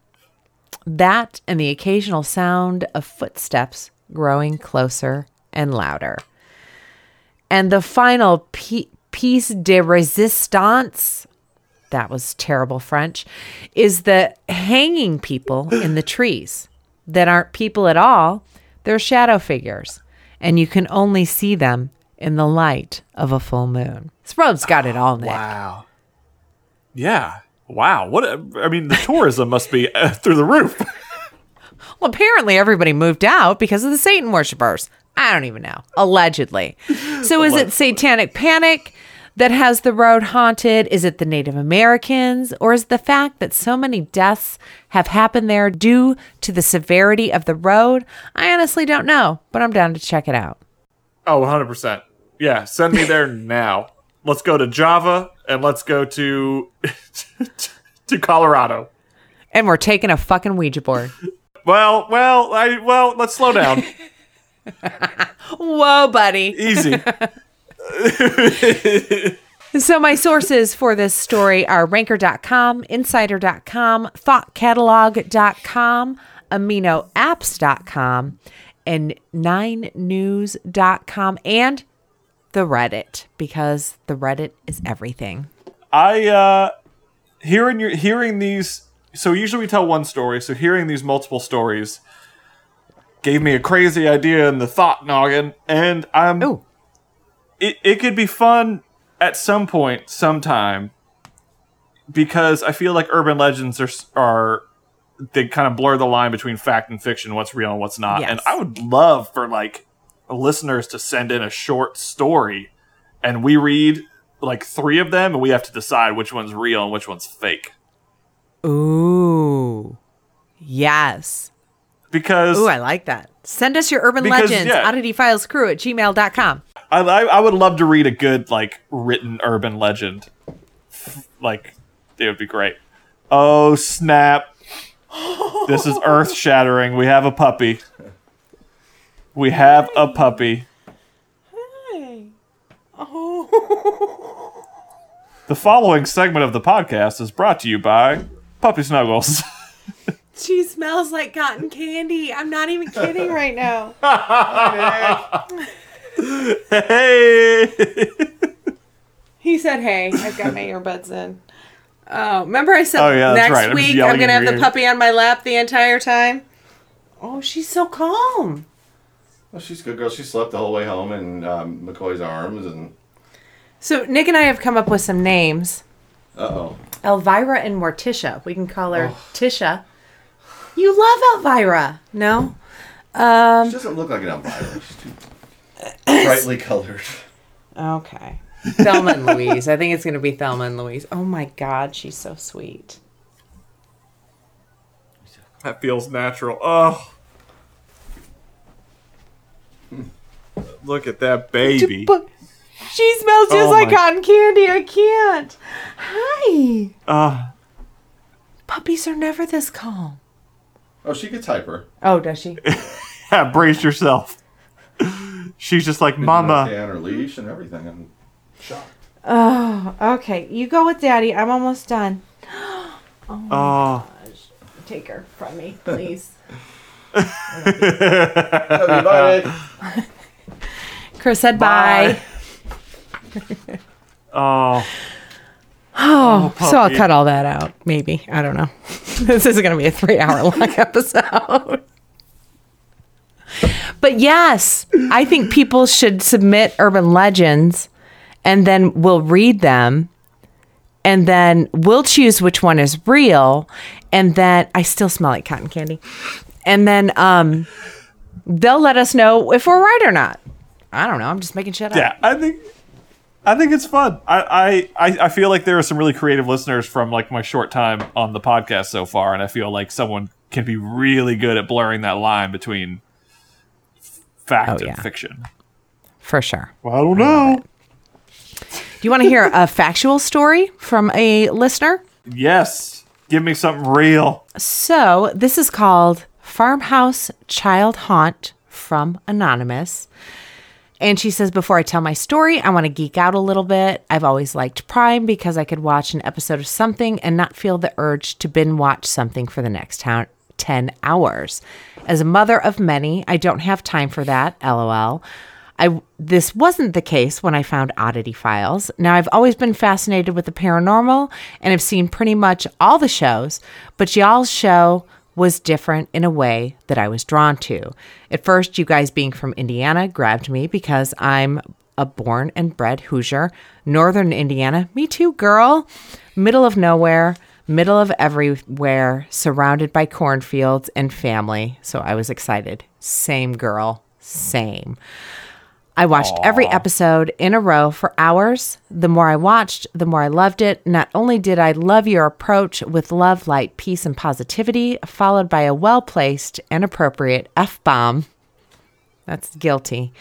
That and the occasional sound of footsteps growing closer and louder. And the final piece de resistance, that was terrible French, is the hanging people in the trees that aren't people at all. They're shadow figures, and you can only see them in the light of a full moon. Sprobe's got it all, Nick. Wow. Yeah. Wow. What? A, I mean, the tourism must be uh, through the roof. *laughs* Well, apparently everybody moved out because of the Satan worshippers. I don't even know. Allegedly. So is it satanic panic that has the road haunted? Is it the Native Americans? Or is the fact that so many deaths have happened there due to the severity of the road? I honestly don't know, but I'm down to check it out. Oh, 100%. Yeah, send me there *laughs* now. Let's go to Java and let's go to *laughs* to Colorado. And we're taking a fucking Ouija board. *laughs* Well, well, I well, let's slow down. Whoa, buddy. Easy. So my sources for this story are ranker.com, insider.com, thoughtcatalog.com, aminoapps.com, and 9news.com and the Reddit because the Reddit is everything. I uh hearing your hearing these so usually we tell one story, so hearing these multiple stories gave me a crazy idea in the thought noggin and I'm Ooh. it, it could be fun at some point sometime because I feel like urban legends are are they kind of blur the line between fact and fiction, what's real and what's not. Yes. And I would love for like listeners to send in a short story and we read like three of them and we have to decide which one's real and which one's fake. Ooh. Yes. Because Ooh, I like that. Send us your urban Because, legends, yeah. oddity files crew at gmail.com. I, I I would love to read a good like written urban legend. Like it would be great. Oh snap! This is earth shattering. We have a puppy. We have a puppy. Hi. Oh. The following segment of the podcast is brought to you by Puppy Snuggles. *laughs* She smells like cotton candy. I'm not even kidding right now. *laughs* hey! He said, "Hey, I've got my earbuds in." *laughs* Oh, remember I said Oh, yeah, next right. I'm week I'm gonna have the ear. puppy on my lap the entire time. Oh, she's so calm. Well, she's a good girl. She slept the whole way home in um, McCoy's arms, and So Nick and I have come up with some names: uh oh, Elvira and Morticia. We can call her Oh. Tisha. You love Elvira, no? she doesn't look like an Elvira. She's too *coughs* brightly colored. Okay. Thelma and Louise. I think it's gonna be Thelma and Louise. Oh my God, she's so sweet. That feels natural. Oh. Look at that baby. She smells just Oh like cotton candy. I can't. Hi. Uh, Puppies are never this calm. Oh, she gets hyper. Oh, does she? *laughs* yeah, brace yourself. She's just like, Mama. on her leash and everything. I'm shocked. oh, okay. You go with Daddy. I'm almost done. *gasps* Oh. oh. Take her from me, please. *laughs* Love you, bye. *laughs* Chris said bye. Oh. *sighs* oh. Oh, so I'll cut all that out. Maybe. I don't know. *laughs* this is going to be a three hour long episode. but yes, I think people should submit urban legends and then we'll read them and then we'll choose which one is real. And then I still smell like cotton candy. And then um, they'll let us know if we're right or not. I don't know. I'm just making shit up. Yeah, I think I think it's fun. I, I I I feel like there are some really creative listeners from like my short time on the podcast so far, and I feel like someone can be really good at blurring that line between fact Oh, and yeah. fiction. For sure. Well, I don't know. You want to hear a factual story from a listener? Yes, give me something real. So, this is called Farmhouse Child Haunt from Anonymous. And she says, Before I tell my story, I want to geek out a little bit. I've always liked Prime because I could watch an episode of something and not feel the urge to binge watch something for the next town, 10 hours. As a mother of many, I don't have time for that, lol. I this wasn't the case when I found Oddity Files. Now I've always been fascinated with the paranormal and have seen pretty much all the shows, but y'all's show was different in a way that I was drawn to. At first, you guys being from Indiana grabbed me because I'm a born and bred Hoosier. Northern Indiana, me too, girl. Middle of nowhere, middle of everywhere, surrounded by cornfields and family. So I was excited. Same girl, same. I watched every episode in a row for hours. The more I watched, the more I loved it. Not only did I love your approach with love, light, peace, and positivity, followed by a well placed and appropriate F bomb. That's guilty.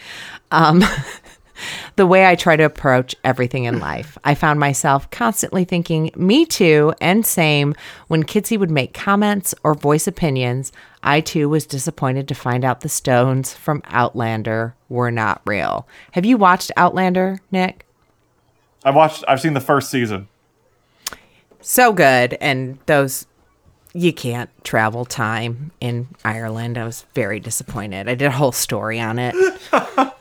Um, *laughs* *laughs* the way I try to approach everything in life. I found myself constantly thinking, me too, and same, when Kitsy would make comments or voice opinions. I too was disappointed to find out the stones from Outlander were not real. Have you watched Outlander, Nick? I've watched. I've seen the first season. So good. And those, you can't travel time in Ireland. I was very disappointed. I did a whole story on it. *laughs*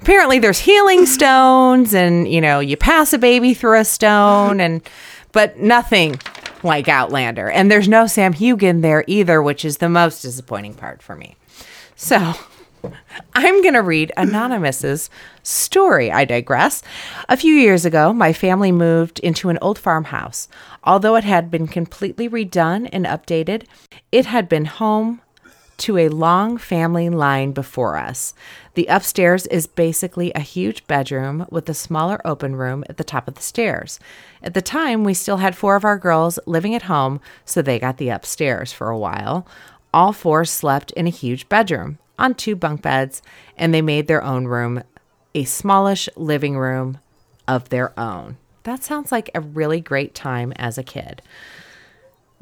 apparently there's healing stones and you know you pass a baby through a stone and but nothing like outlander and there's no Sam Heughan there either which is the most disappointing part for me so *laughs* I'm going to read Anonymous's story. I digress. A few years ago, my family moved into an old farmhouse. Although it had been completely redone and updated, it had been home to a long family line before us. The upstairs is basically a huge bedroom with a smaller open room at the top of the stairs. At the time, we still had four of our girls living at home, so they got the upstairs for a while. All four slept in a huge bedroom on two bunk beds, and they made their own room a smallish living room of their own. That sounds like a really great time as a kid.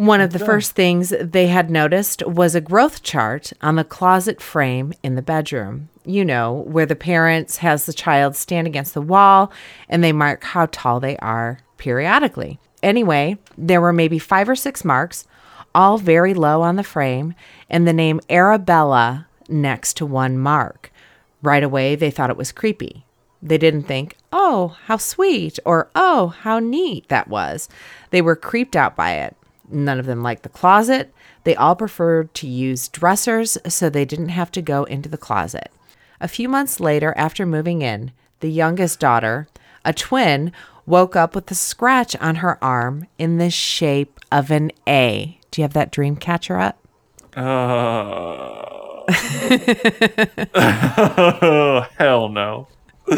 One of the first things they had noticed was a growth chart on the closet frame in the bedroom. You know, where the parents has the child stand against the wall and they mark how tall they are periodically. Anyway, there were maybe 5 or 6 marks, all very low on the frame, and the name Arabella next to one mark. Right away, they thought it was creepy. They didn't think, oh, how sweet, or oh, how neat that was. They were creeped out by it. None of them liked the closet. They all preferred to use dressers so they didn't have to go into the closet. A few months later, after moving in, the youngest daughter, a twin, woke up with a scratch on her arm in the shape of an A. Do you have that dream catcher up? Uh, *laughs* *laughs* hell no. *laughs*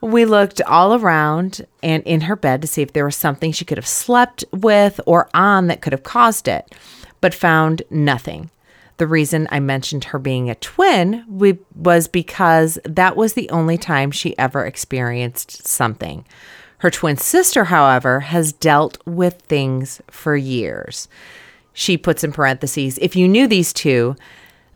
We looked all around and in her bed to see if there was something she could have slept with or on that could have caused it, but found nothing. The reason I mentioned her being a twin we, was because that was the only time she ever experienced something. Her twin sister, however, has dealt with things for years. She puts in parentheses if you knew these two,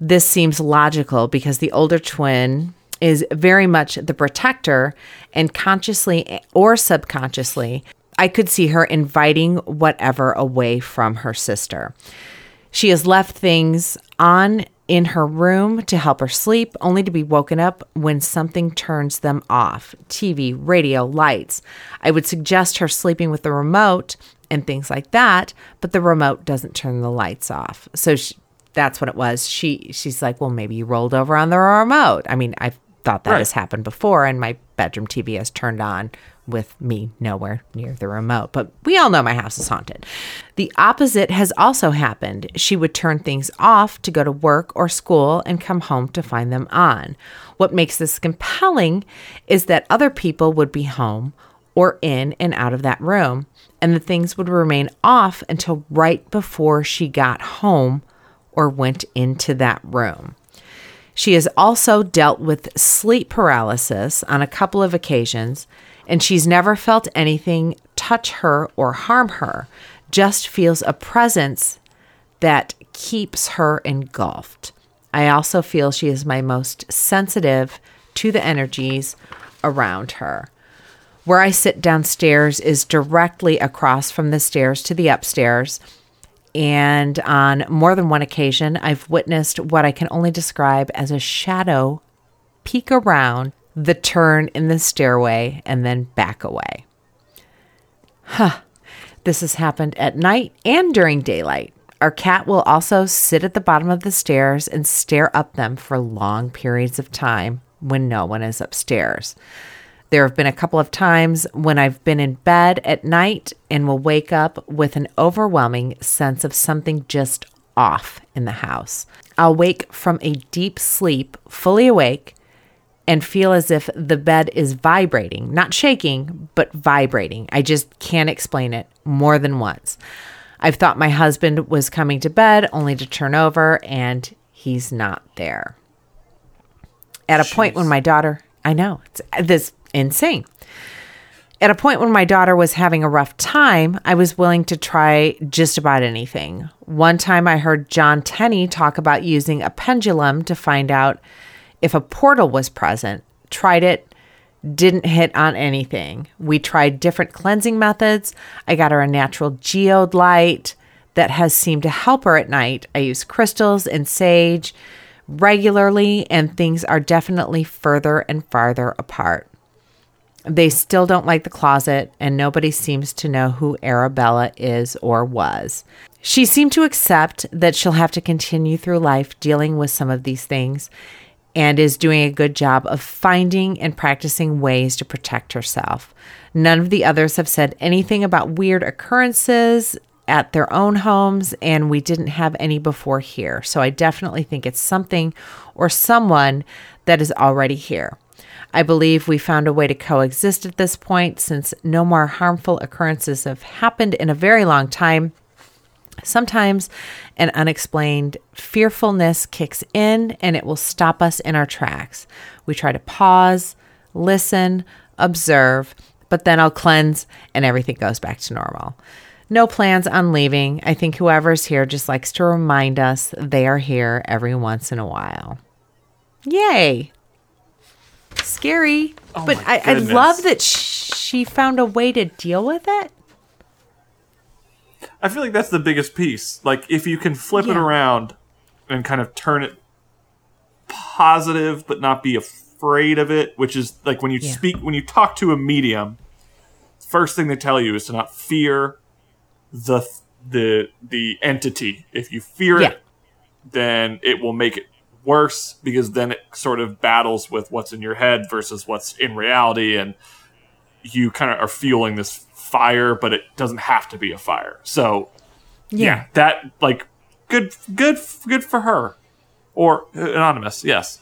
this seems logical because the older twin is very much the protector and consciously or subconsciously, I could see her inviting whatever away from her sister. She has left things on in her room to help her sleep, only to be woken up when something turns them off TV, radio, lights. I would suggest her sleeping with the remote and things like that, but the remote doesn't turn the lights off. So she, that's what it was. She she's like, well, maybe you rolled over on the remote. I mean, I've thought that Right. has happened before, and my bedroom TV has turned on with me nowhere near the remote. But we all know my house is haunted. The opposite has also happened. She would turn things off to go to work or school and come home to find them on. What makes this compelling is that other people would be home or in and out of that room, and the things would remain off until right before she got home or went into that room. She has also dealt with sleep paralysis on a couple of occasions, and she's never felt anything touch her or harm her, just feels a presence that keeps her engulfed. I also feel she is my most sensitive to the energies around her. Where I sit downstairs is directly across from the stairs to the upstairs, And on more than one occasion, I've witnessed what I can only describe as a shadow peek around the turn in the stairway and then back away. Huh. This has happened at night and during daylight. Our cat will also sit at the bottom of the stairs and stare up them for long periods of time when no one is upstairs. There have been a couple of times when I've been in bed at night and will wake up with an overwhelming sense of something just off in the house. I'll wake from a deep sleep, fully awake, and feel as if the bed is vibrating, not shaking, but vibrating. I just can't explain it more than once. I've thought my husband was coming to bed only to turn over and he's not there. At a point when my daughter, I know, it's this insane. At a point when my daughter was having a rough time, I was willing to try just about anything. One time I heard John Tenney talk about using a pendulum to find out if a portal was present. Tried it, didn't hit on anything. We tried different cleansing methods. I got her a natural geode light that has seemed to help her at night. I use crystals and sage regularly, and things are definitely further and farther apart. They still don't like the closet, and nobody seems to know who Arabella is or was. She seemed to accept that she'll have to continue through life dealing with some of these things and is doing a good job of finding and practicing ways to protect herself. None of the others have said anything about weird occurrences at their own homes, and we didn't have any before here. So I definitely think it's something or someone that is already here. I believe we found a way to coexist at this point since no more harmful occurrences have happened in a very long time. Sometimes an unexplained fearfulness kicks in and it will stop us in our tracks. We try to pause, listen, observe, but then I'll cleanse and everything goes back to normal. No plans on leaving. I think whoever's here just likes to remind us they are here every once in a while. Yay! Scary. Oh but I, I love that she found a way to deal with it. I feel like that's the biggest piece. Like if you can flip it around and kind of turn it positive but not be afraid of it, which is like when you Yeah. speak when you talk to a medium, first thing they tell you is to not fear the the the entity. If you fear Yeah. it, then it will make it worse because then it sort of battles with what's in your head versus what's in reality and you kind of are fueling this fire but it doesn't have to be a fire so yeah, that like good good good for her or uh, anonymous yes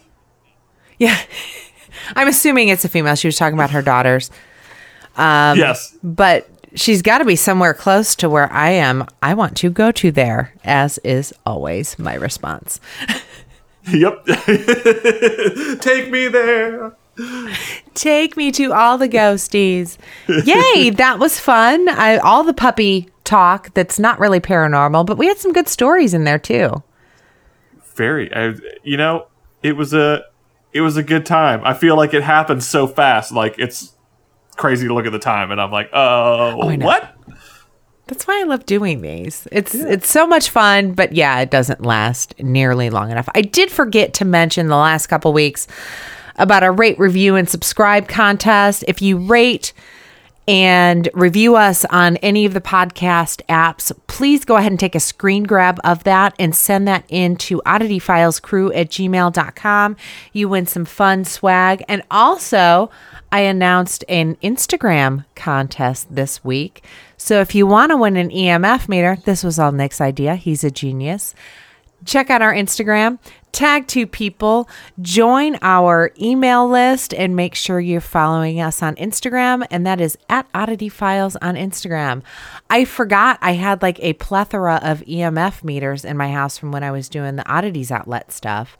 Yeah. *laughs* I'm assuming it's a female. She was talking about her daughters. Um, yes But she's got to be somewhere close to where I am. I want to go to there, as is always my response. *laughs* yep *laughs* take me there Take me to all the ghosties. Yay, *laughs* that was fun. I, all the puppy talk that's not really paranormal, but we had some good stories in there too. very I, you know it was a it was a good time i feel like it happened so fast like it's crazy to look at the time and i'm like oh, oh know. what That's why I love doing these. It's it's so much fun, but yeah, it doesn't last nearly long enough. I did forget to mention the last couple weeks about our rate, review, and subscribe contest. If you rate and review us on any of the podcast apps, please go ahead and take a screen grab of that and send that in to oddityfilescrew at gmail.com. You win some fun swag. And also, I announced an Instagram contest this week. So if you want to win an EMF meter, this was all Nick's idea. He's a genius check out our Instagram, tag two people, join our email list, and make sure you're following us on Instagram. And that is at Oddity Files on Instagram. I forgot I had like a plethora of EMF meters in my house from when I was doing the Oddities Outlet stuff.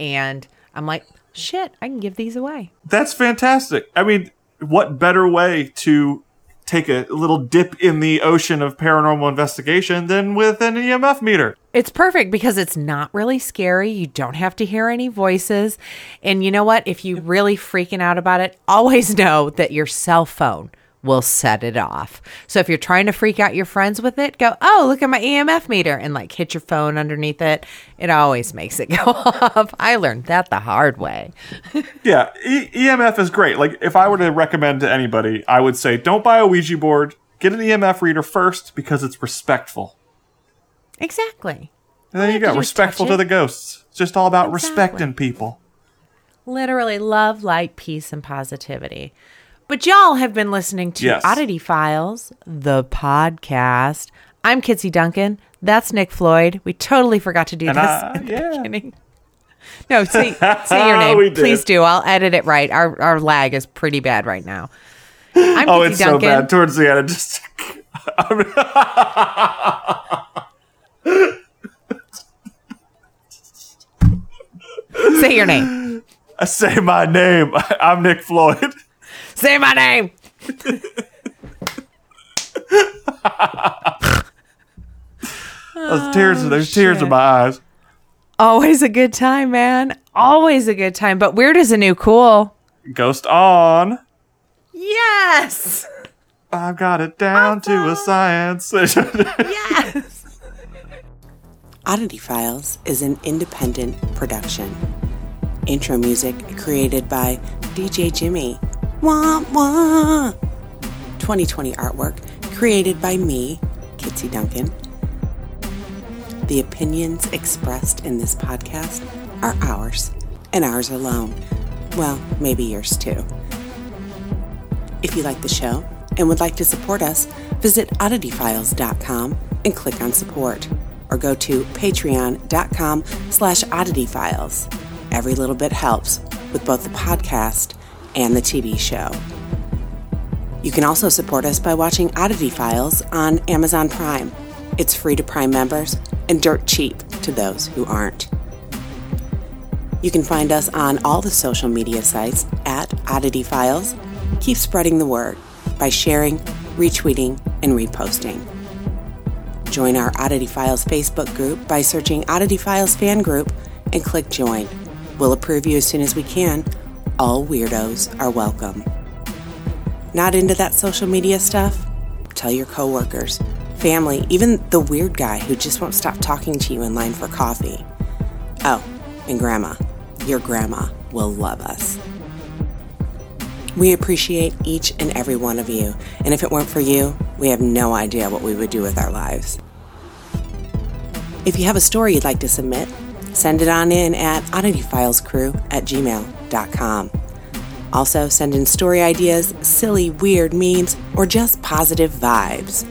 And I'm like, shit, I can give these away. That's fantastic. I mean, what better way to take a little dip in the ocean of paranormal investigation than with an EMF meter? It's perfect because it's not really scary. You don't have to hear any voices. And you know what? If you're really freaking out about it, always *laughs* know that your cell phone will set it off. So if you're trying to freak out your friends with it, go, oh, look at my EMF meter and like hit your phone underneath it. It always makes it *laughs* go off. I learned that the hard way. Yeah, e- EMF is great. Like, if I were to recommend to anybody, I would say don't buy a Ouija board. Get an EMF reader first because it's respectful. Exactly. And there you go. Respectful to the ghosts. It's just all about Exactly. respecting people. Literally love, light, peace, and positivity. But y'all have been listening to Yes. Oddity Files, the podcast. I'm Kitsy Duncan. That's Nick Floyd. We totally forgot to do And this I- in the yeah. beginning. No, say, *laughs* say your name. Please do. I'll edit it right. Our, our lag is pretty bad right now. I'm Oh, Kitsy it's Duncan. so bad. Towards the end, just. *laughs* Say your name. I *laughs* say my name. I'm Nick Floyd. Say my name. There's tears. There's oh, tears in my eyes. Always a good time, man. Always a good time. But weird is a new cool. Ghost on. Yes. I've got it down to a science. Yes. *laughs* Oddity Files is an independent production. Intro music created by DJ Jimmy. Wah wah. 2020 artwork created by me, Kitsy Duncan. The opinions expressed in this podcast are ours, and ours alone. Well, maybe yours too. If you like the show and would like to support us, visit oddityfiles.com and click on support or go to patreon.com slash oddityfiles. Every little bit helps with both the podcast and the TV show. You can also support us by watching Oddity Files on Amazon Prime. It's free to Prime members and dirt cheap to those who aren't. You can find us on all the social media sites at Oddity Files. Keep spreading the word by sharing, retweeting, and reposting. Join our Oddity Files Facebook group by searching Oddity Files Fan Group and click Join. We'll approve you as soon as we can. All weirdos are welcome. Not into that social media stuff? Tell your coworkers, family, even the weird guy who just won't stop talking to you in line for coffee. Oh, and grandma. Your grandma will love us. We appreciate each and every one of you, and if it weren't for you, we have no idea what we would do with our lives. If you have a story you'd like to submit, send it on in at oddityfilescrew at gmail.com. Also, send in story ideas, silly, weird memes, or just positive vibes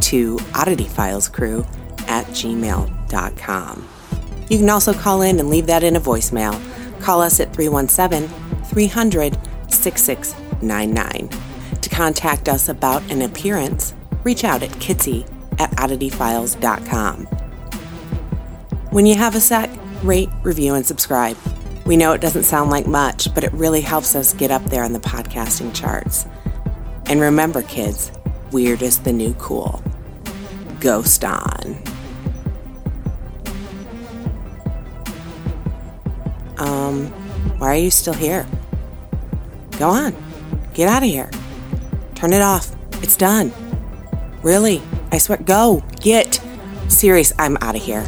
to oddityfilescrew at gmail.com. You can also call in and leave that in a voicemail. Call us at 317 300 6699. To contact us about an appearance, reach out at kitsy at oddityfiles.com. When you have a sec, rate, review, and subscribe. We know it doesn't sound like much, but it really helps us get up there on the podcasting charts. And remember, kids, weird is the new cool. Ghost on. Um, why are you still here? Go on. Get out of here. Turn it off. It's done. Really? I swear. Go. Get. Serious. I'm out of here.